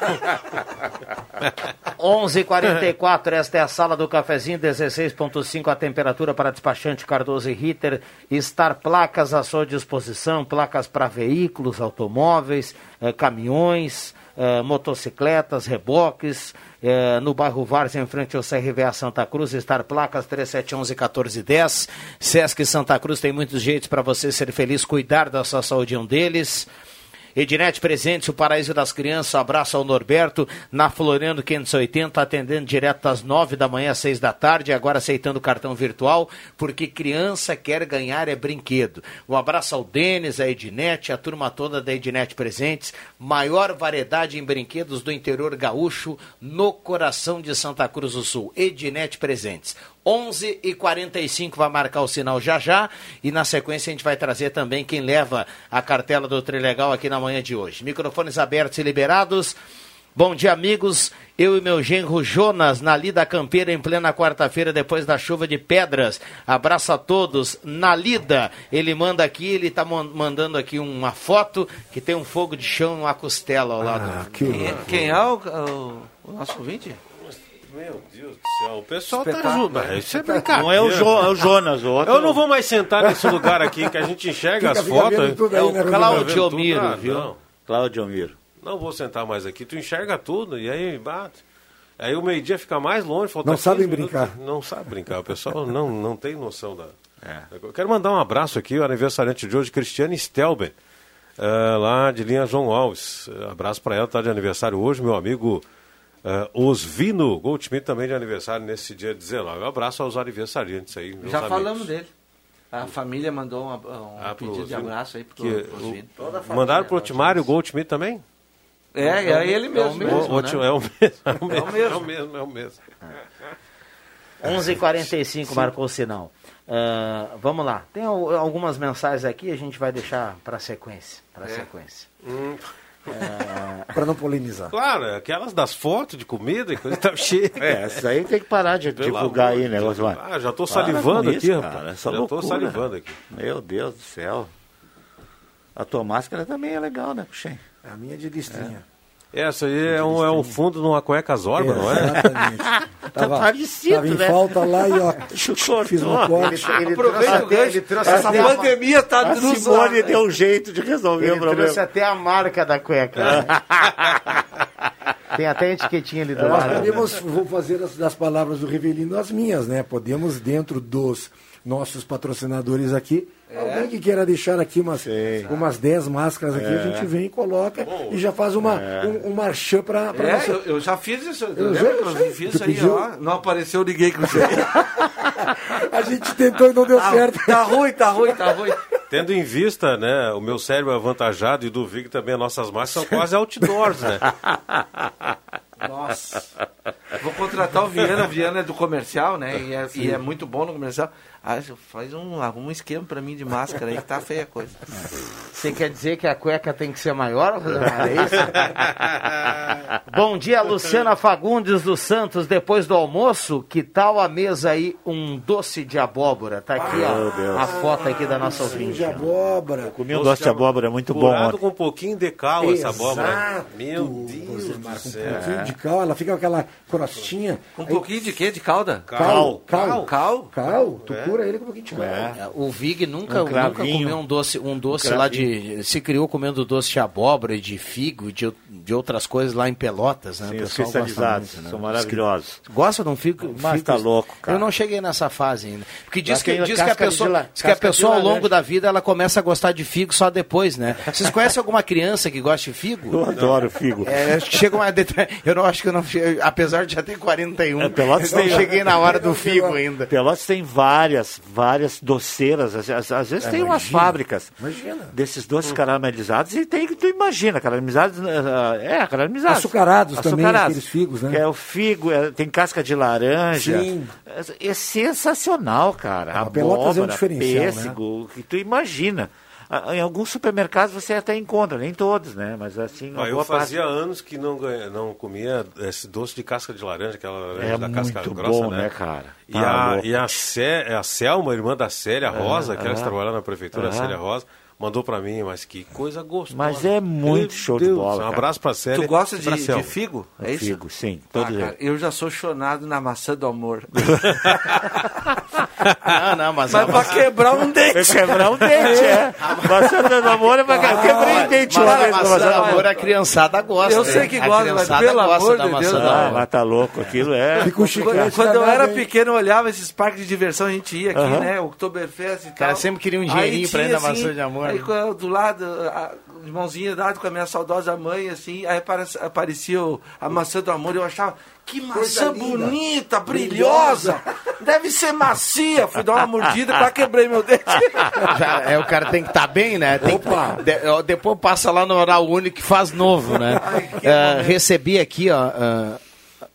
<laughs> 11:44 esta é a sala do cafezinho, 16.5 a temperatura para despachante Cardoso e Ritter. Estar placas à sua disposição, placas para veículos, automóveis, eh, caminhões, eh, motocicletas, reboques. eh, no bairro Várzea, em frente ao CRVA Santa Cruz, estar placas 3711-1410. Sesc Santa Cruz tem muitos jeitos para você ser feliz, cuidar da sua saúde, é um deles. Ednet Presentes, o Paraíso das Crianças, abraço ao Norberto, na Floriano 580, atendendo direto às 9 da manhã às 6 da tarde, agora aceitando cartão virtual, porque criança quer ganhar é brinquedo. Um abraço ao Denis, a Ednet, a turma toda da Ednet Presentes, maior variedade em brinquedos do interior gaúcho, no coração de Santa Cruz do Sul. Ednet Presentes. 11 e 45 vai marcar o sinal já já e na sequência a gente vai trazer também quem leva a cartela do Trilegal aqui na manhã de hoje. Microfones abertos e liberados. Bom dia, amigos. Eu e meu genro Jonas na Lida Campeira em plena quarta-feira depois da chuva de pedras. Abraço a todos. Na Lida, ele manda aqui, ele está mandando aqui uma foto que tem um fogo de chão uma costela ao lado. Quem, é- quem é o, o- o nosso ouvinte? Meu Deus do céu, o pessoal tá Espetáculo. ajudando. Isso é brincadeira. Não é o, Jo- é o Jonas, o outro. Eu não vou mais sentar nesse lugar aqui que a gente enxerga Fica- as fica fotos. aí, é o né, Claudio Rodrigo? Miro, Ah, viu? não. Cláudio Miro. Não vou sentar mais aqui, tu enxerga tudo e aí bate. Aí o meio-dia fica mais longe. falta Não 15 sabem minutos. brincar. Não sabe brincar, o pessoal não, não tem noção da... Eu quero mandar um abraço aqui, o aniversariante de hoje, Cristiane Stelben, eh, lá de linha João Alves. Eh, abraço para ela, tá de aniversário hoje, meu amigo eh, Osvino Goldschmidt também de aniversário nesse dia 19. Um abraço aos aniversariantes aí, meus Já amigos. falamos dele. A família mandou um, um Ah, pedido de Osvino. abraço aí pro, Que- pro Osvino. o- Mandaram pro Otimário Goldschmidt também? É, é ele mesmo. O- o- né? É o mesmo, é o mesmo, É o mesmo. é o mesmo, é o mesmo. 11h45 marcou o sinal. Ah, vamos lá. Tem al- algumas mensagens aqui, a gente vai deixar para sequência. Para sequência. Para não polemizar. Claro, aquelas das fotos de comida e coisa tá <laughs> cheia. É, isso aí tem que parar de Pelo divulgar aí, de né. Osmar? Ah, já tô salivando aqui, isso, rapaz. cara, essa Já tô loucura. salivando aqui. Meu Deus do céu. A tua máscara também é legal, né, Puxem? A minha é de listinha. Essa aí é um, é um fundo numa cueca zorba, não é? Exatamente. Tava, parecido, tava em né? falta lá e ó, <laughs> fiz uma corte. Aproveita o gancho. Essa pandemia tá A Simone deu um jeito de resolver Ele o problema. trouxe até a marca da cueca. né? <laughs> Tem até a etiquetinha ali do Nós lado. podemos, vou fazer das, das palavras do Rivelino as minhas, né? Podemos, dentro dos nossos patrocinadores aqui, alguém que queira deixar aqui umas, umas 10 máscaras aqui, É. a gente vem e coloca e já faz uma, um, um marchand para É, nossa... eu, eu já fiz isso. Eu Eu já- eu fiz isso aí, pediu? ó. Não apareceu ninguém com isso aí. <laughs> A gente tentou e não deu Ah, certo. Tá ruim, tá ruim, tá ruim. Tendo em vista, né, o meu cérebro avantajado e do Vig também, as nossas máscaras são quase outdoors, né? <laughs> Nossa. Vou contratar o Viana. O Viana é do comercial, né? E é, e é muito bom no comercial. Ah, faz um, um esquema pra mim de máscara aí que tá feia a coisa. <laughs> Você quer dizer que a cueca tem que ser maior? É isso? <laughs> Bom dia, Luciana Fagundes dos Santos. Depois do almoço, que tal a mesa aí? Um doce de abóbora. Tá aqui Meu ó, Deus. a foto aqui da nossa ouvinte. de abóbora. Comi um doce de abóbora muito bom com um pouquinho de cal essa abóbora. Exato, Meu Deus do Um céu. pouquinho de cal, ela fica com aquela crostinha. Com um pouquinho de quê? De calda? Cal, cal, Cal? cal. Tu cura ele com um pouquinho de cal. É, O Vig nunca, Um nunca comeu um doce, um doce Um lá de. Se criou comendo doce de abóbora, e de figo, de, de outras coisas lá em Pelotas, né? Sim, os cristalizados, muito, né? são maravilhosos. Gosta de um figo? Mas figo- tá louco, cara. Eu não cheguei nessa fase ainda. Porque diz que, diz que a pessoa, la- diz que a pessoa ao longo da vida ela começa a gostar de figo só depois, né? Vocês conhecem alguma criança que gosta de figo? Eu adoro figo. É, que chega uma Eu não acho que eu não. Apesar de já ter 41, É, Pelotas eu não tem- cheguei na hora do figo ainda. Pelotas tem várias, várias doceiras. Às, às- às vezes tem umas imagina. fábricas Imagina. desses doces caramelizados e tem que tu imagina, caramelizados. eh, É, caramelizados. Açucarados também, aqueles figos, né? É o figo, é, tem casca de laranja. Sim. É, é sensacional, cara. É um Abóbora, diferencial, né? pêssego, que tu imagina. Ah, Em alguns supermercados você até encontra, nem todos, né? Mas assim, Ah, eu fazia parte. anos que não, não comia esse doce de casca de laranja, aquela laranja É da casca muito grossa, bom, né? né, cara? E, Tá a, louco. e a, Cé, a Selma, irmã da Célia Rosa, aquela que ah. trabalhava na prefeitura, a Ah. Célia Rosa, mandou pra mim, mas que coisa gostosa. Mas é muito Meu show de Deus, bola, Um cara. abraço pra Célia. Tu gosta pra de, de figo? É isso? Figo, sim. Ah, Todo cara, eu já sou chonado na maçã do amor. <laughs> Não, não, mas, Mas pra quebrar um dente. É quebrar um dente, é. Maçã do amor é pra quebrar. Quebrei o dente Mas a com maçã maçã do amor. a criançada gosta. Eu sei né? que gosta, mas criançada pelo gosta amor de Deus, Ah, mas tá louco, aquilo é. Fica um chiclete. Quando, quando eu era pequeno, eu olhava esses parques de diversão, a gente ia aqui, né? Oktoberfest e tal. cara sempre queria um Aí dinheirinho pra ir na maçã de amor, Aí do lado, a, de mãozinha dada com a minha saudosa mãe, assim, aí aparecia, a maçã do amor, eu achava, que maçã bonita, brilhosa, deve ser macia. Fui dar uma mordida, quase quebrei meu dente. <laughs> Já, é, o cara tem que estar bem, né? Tem que- de- depois passa lá no Oral Único e faz novo, né? Ah, recebi aqui, ó. ah,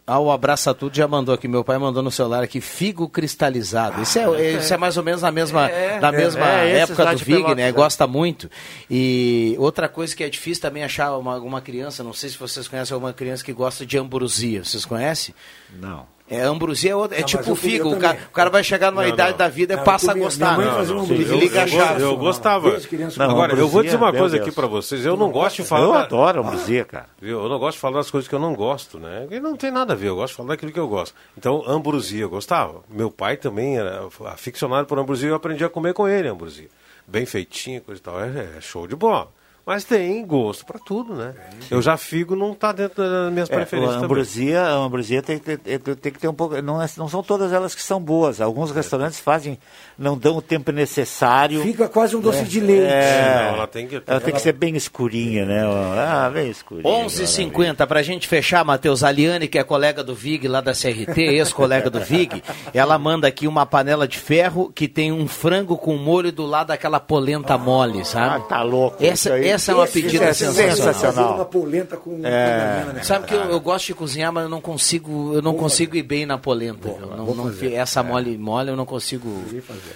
ah, o Abraça Tudo já mandou aqui, meu pai mandou no celular aqui, figo cristalizado. Isso é, isso é mais ou menos na mesma, É, na é, mesma é, época do Vig, Pelotas, né? é. Gosta muito. E outra coisa que é difícil também achar uma, uma criança, não sei se vocês conhecem alguma criança que gosta de ambrosia. Vocês conhecem? Não. É, ambrosia é, outra, é Não, tipo figo. O cara, o cara vai chegar numa Não, idade não. da vida e Não, passa a gostar. Não, não, eu, liga eu, eu gostava. Agora, eu vou dizer uma Meu coisa Deus. aqui pra vocês. Eu não gosto de falar. Eu adoro ambrosia, cara. Viu? Eu não gosto de falar das coisas que eu não gosto, né? E não tem nada a ver, eu gosto de falar daquilo que eu gosto. Então, ambrosia, eu gostava. Meu pai também era aficionado por ambrosia e eu aprendi a comer com ele ambrosia. Bem feitinho, coisa e tal. É, é show de bola. Mas tem gosto pra tudo, né? Eu já figo não tá dentro das minhas É, preferências a ambrosia, a ambrosia tem, que ter- tem que ter um pouco. Não, é- não são todas elas que são boas. Alguns restaurantes fazem, não dão o tempo necessário. Fica quase um doce de leite. É, Não, ela tem que- ela tem que ser bem escurinha, né? Ah, bem escurinha. 11h50, pra gente fechar, Matheus, a Liane, que é colega do Vig lá da CRT, ex-colega do Vig, ela manda aqui uma panela de ferro que tem um frango com molho do lado daquela polenta mole, Ah, sabe? tá louco. Essa, Isso aí essa é uma Esse pedida é sensacional. Fazer uma polenta com É. com né? Sabe que eu, eu gosto de cozinhar, mas eu não consigo, eu não consigo ir bem na polenta. Eu não, não essa mole mole eu não consigo.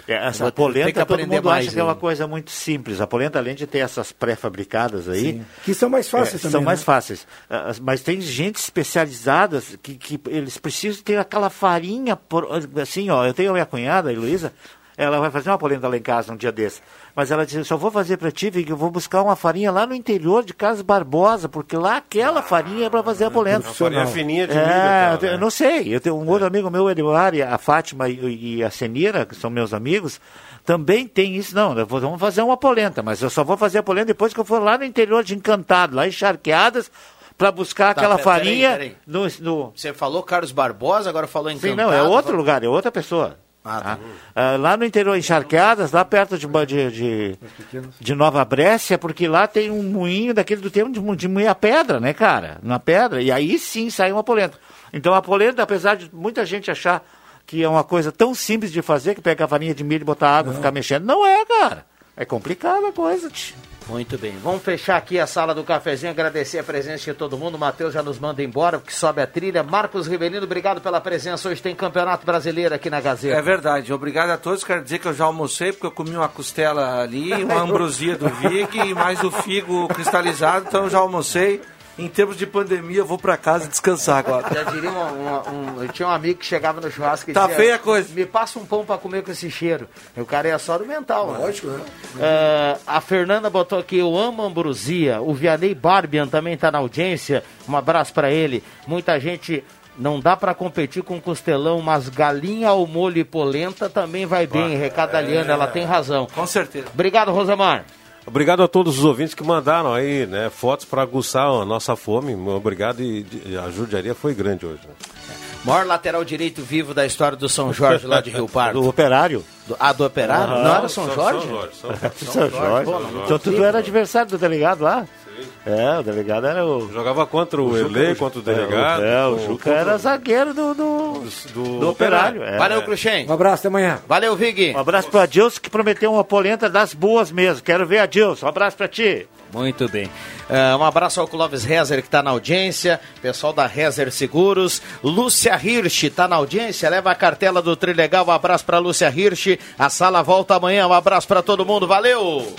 É, essa polenta todo mundo acha que é uma coisa muito simples. A polenta, além de ter essas pré-fabricadas aí... Sim. Que são mais fáceis é, também, São né? mais fáceis. Ah, Mas tem gente especializada que, que eles precisam ter aquela farinha... por- assim, ó, eu tenho a minha cunhada, a Heloísa, ela vai fazer uma polenta lá em casa um dia desse. Mas ela disse, eu só vou fazer para ti, Vig, eu vou buscar uma farinha lá no interior de Casas Barbosa, porque lá aquela farinha é para fazer a polenta. Uma farinha fininha de milho, É, eu né? não sei. Eu tenho um outro amigo meu, Eduardo, a Fátima e, e a Senira, que são meus amigos, também tem isso. Não, vou- vamos fazer uma polenta, mas eu só vou fazer a polenta depois que eu for lá no interior de Encantado, lá em Charqueadas, para buscar Tá, aquela farinha peraí. no, no- Você falou Carlos Barbosa, agora falou em Sim, não, é outro lugar, é outra pessoa. Ah, tá. Ah, lá no interior, em Charqueadas, lá perto de, de, de, Nova Brécia, porque lá tem um moinho daquele do tempo de, de moer a pedra, né, cara? Na pedra, e aí sim sai uma polenta. Então a polenta, apesar de muita gente achar que é uma coisa tão simples de fazer, que pega a farinha de milho e botar água e ficar mexendo, não é, cara. É complicada a coisa, tch. Muito bem. Vamos fechar aqui a sala do cafezinho, agradecer a presença de todo mundo. O Matheus já nos manda embora, porque sobe a trilha. Marcos Rivelino, obrigado pela presença. Hoje tem Campeonato Brasileiro aqui na Gazeta. É verdade, obrigado a todos. Quero dizer que eu já almocei, porque eu comi uma costela ali, <laughs> uma ambrosia do Vig e mais o figo cristalizado, então eu já almocei. Em termos de pandemia, eu vou pra casa descansar agora. Já diria uma- uma- um, eu tinha um amigo que chegava no churrasco e Tá dizia, feia a coisa. Me passa um pão pra comer com esse cheiro. E o cara ia só do mental. né? Lógico, né? É, a Fernanda botou aqui, eu amo ambrosia. O Vianney Barbian também tá na audiência. Um abraço pra ele. Muita gente. Não dá pra competir com costelão, mas galinha ao molho e polenta também vai bem. Recado da Liana, ela tem razão. Com certeza. Obrigado, Rosamar. Obrigado a todos os ouvintes que mandaram aí, né, fotos para aguçar a nossa fome. Obrigado e, a judiaria foi grande hoje. Né? Maior lateral direito vivo da história do São Jorge lá de Rio <laughs> Pardo. Do operário. Do, ah, do operário? Aham. Não era São São- Jorge? São Jorge, São <laughs> São Jorge. Pô, não, Então tu era adversário do delegado lá? É, o delegado era o. Jogava contra o, Ele, contra o delegado. É, o com- Juca contra era o- zagueiro do, do, do, do operário. é. Valeu, Cruxem. Um abraço, até amanhã. Valeu, Vig. Um abraço pro Adilson que prometeu uma polenta das boas mesmo. Quero ver, Adilson. Um abraço pra ti. Muito bem. É, um abraço ao Clóvis Rezer, que está na audiência. Pessoal da Rezer Seguros. Lúcia Hirsch está na audiência. Leva a cartela do Trilegal. Um abraço para Lúcia Hirsch. A sala volta amanhã. Um abraço para todo mundo. Valeu!